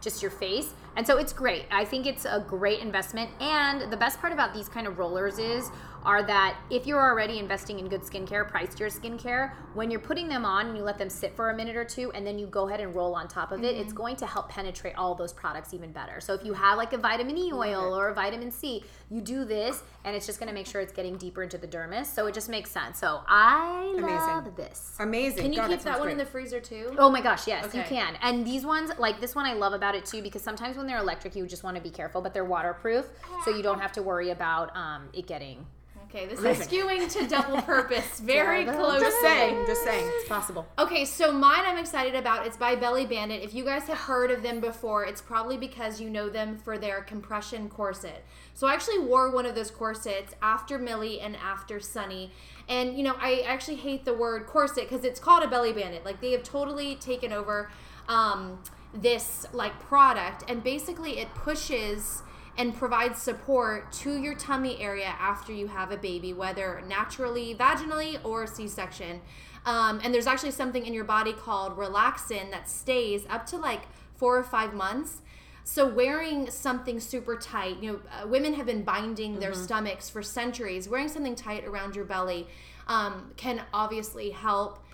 just your face and so it's great i think it's a great investment and the best part about these kind of rollers is are that if you're already investing in good skincare priced your skincare when you're putting them on and you let them sit for a minute or two and then you go ahead and roll on top of it it's going to help penetrate all those products even better so if you have like a vitamin e oil or a vitamin c you do this and it's just going to make sure it's getting deeper into the dermis so it just makes sense so i Amazing. love this Amazing. Can you God, keep that sounds one in the freezer too? Oh my gosh, yes, you can. And these ones, like this one, I love about it too because sometimes when they're electric, you just want to be careful, but they're waterproof, so you don't have to worry about um, it getting. Okay, this is skewing to double purpose very close. Just saying. Just saying. It's possible. Okay, so mine I'm excited about. It's by Belly Bandit. If you guys have heard of them before, it's probably because you know them for their compression corset. So I actually wore one of those corsets after Millie and after Sunny. And you know, I actually hate the word corset because it's called a Belly Bandit. Like they have totally taken over um, this like product, and basically it pushes and provides support to your tummy area after you have a baby, whether naturally, vaginally, or C section. Um, and there's actually something in your body called relaxin that stays up to like four or five months. So wearing something super tight, you know, uh, women have been binding their stomachs for centuries. Wearing something tight around your belly um, can obviously help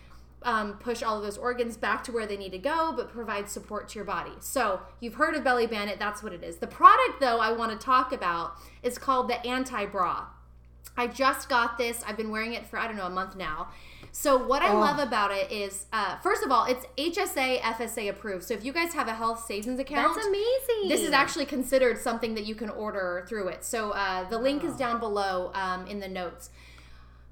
um, push all of those organs back to where they need to go, but provide support to your body. So you've heard of Belly Bandit, that's what it is. The product, though, I want to talk about is called the Anti Bra. I just got this. I've been wearing it for I don't know a month now. So what I love about it is, uh, first of all, it's HSA FSA approved. So if you guys have a health savings account, That's amazing. This is actually considered something that you can order through it. So uh, the link is down below um, in the notes.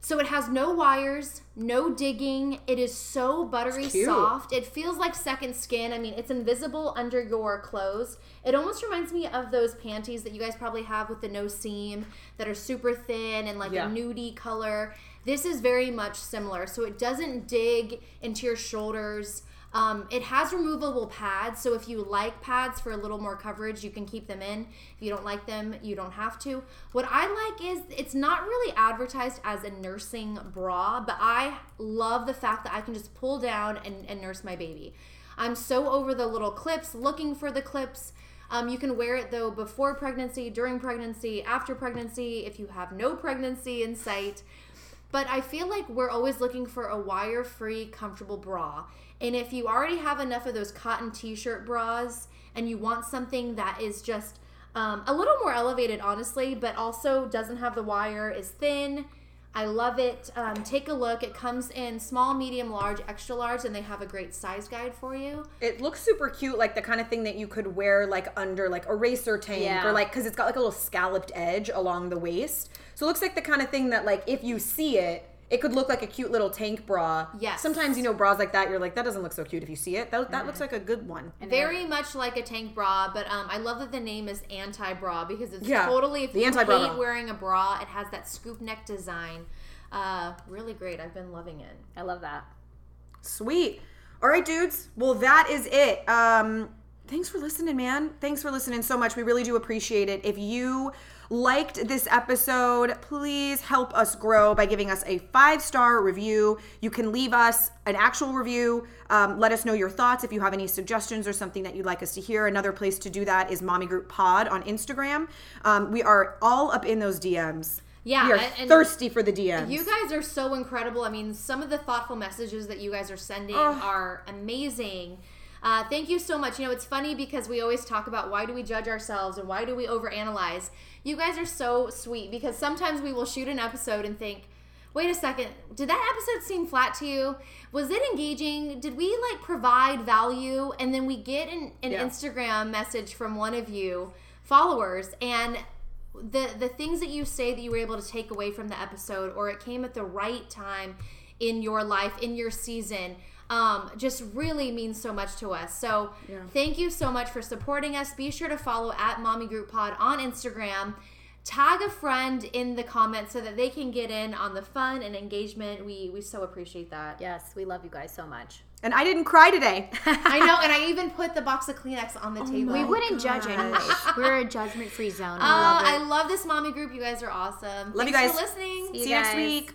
So it has no wires, no digging. It is so buttery soft. It feels like second skin. I mean, it's invisible under your clothes. It almost reminds me of those panties that you guys probably have with the no seam that are super thin and like Yeah. a nudie color. This is very much similar. So it doesn't dig into your shoulders. Um, it has removable pads, so if you like pads for a little more coverage, you can keep them in. If you don't like them, you don't have to. What I like is it's not really advertised as a nursing bra, but I love the fact that I can just pull down and, and nurse my baby. I'm so over the little clips, looking for the clips. Um, you can wear it though before pregnancy, during pregnancy, after pregnancy, if you have no pregnancy in sight. But I feel like we're always looking for a wire free, comfortable bra. And if you already have enough of those cotton t shirt bras and you want something that is just um, a little more elevated, honestly, but also doesn't have the wire, is thin. I love it. Um, take a look. It comes in small, medium, large, extra large, and they have a great size guide for you. It looks super cute, like the kind of thing that you could wear like under like a racer tank Yeah. or like because it's got like a little scalloped edge along the waist. So it looks like the kind of thing that like if you see it, it could look like a cute little tank bra. Yes. Sometimes you know bras like that, you're like that doesn't look so cute if you see it. That, that looks like a good one. Very much like a tank bra, but um, I love that the name is anti bra because it's Yeah, totally if the you anti-bra hate bra. wearing a bra, it has that scoop neck design. Uh, really great. I've been loving it. I love that. Sweet. All right, dudes. Well, that is it. Um, thanks for listening, man. Thanks for listening so much. We really do appreciate it. If you liked this episode, please help us grow by giving us a five star review. You can leave us an actual review. Um, let us know your thoughts if you have any suggestions or something that you'd like us to hear. Another place to do that is Mommy Group Pod on Instagram. Um, we are all up in those DMs. Yeah, we are thirsty for the DMs. You guys are so incredible. I mean, some of the thoughtful messages that you guys are sending Ugh. are amazing. Uh, thank you so much. You know, it's funny because we always talk about why do we judge ourselves and why do we overanalyze. You guys are so sweet because sometimes we will shoot an episode and think, wait a second, did that episode seem flat to you? Was it engaging? Did we like provide value? And then we get an, an Yeah. Instagram message from one of you followers and the the things that you say that you were able to take away from the episode or it came at the right time in your life in your season um, just really means so much to us so thank you so much for supporting us be sure to follow at mommy group pod on instagram tag a friend in the comments so that they can get in on the fun and engagement we we so appreciate that Yes, we love you guys so much. and I didn't cry today. i know and i even put the box of kleenex on the table We Oh wouldn't judge gosh. anyways. We're a judgment free zone. We Oh, love. I love this mommy group. You guys are awesome. Love you guys. for listening. See See you next week.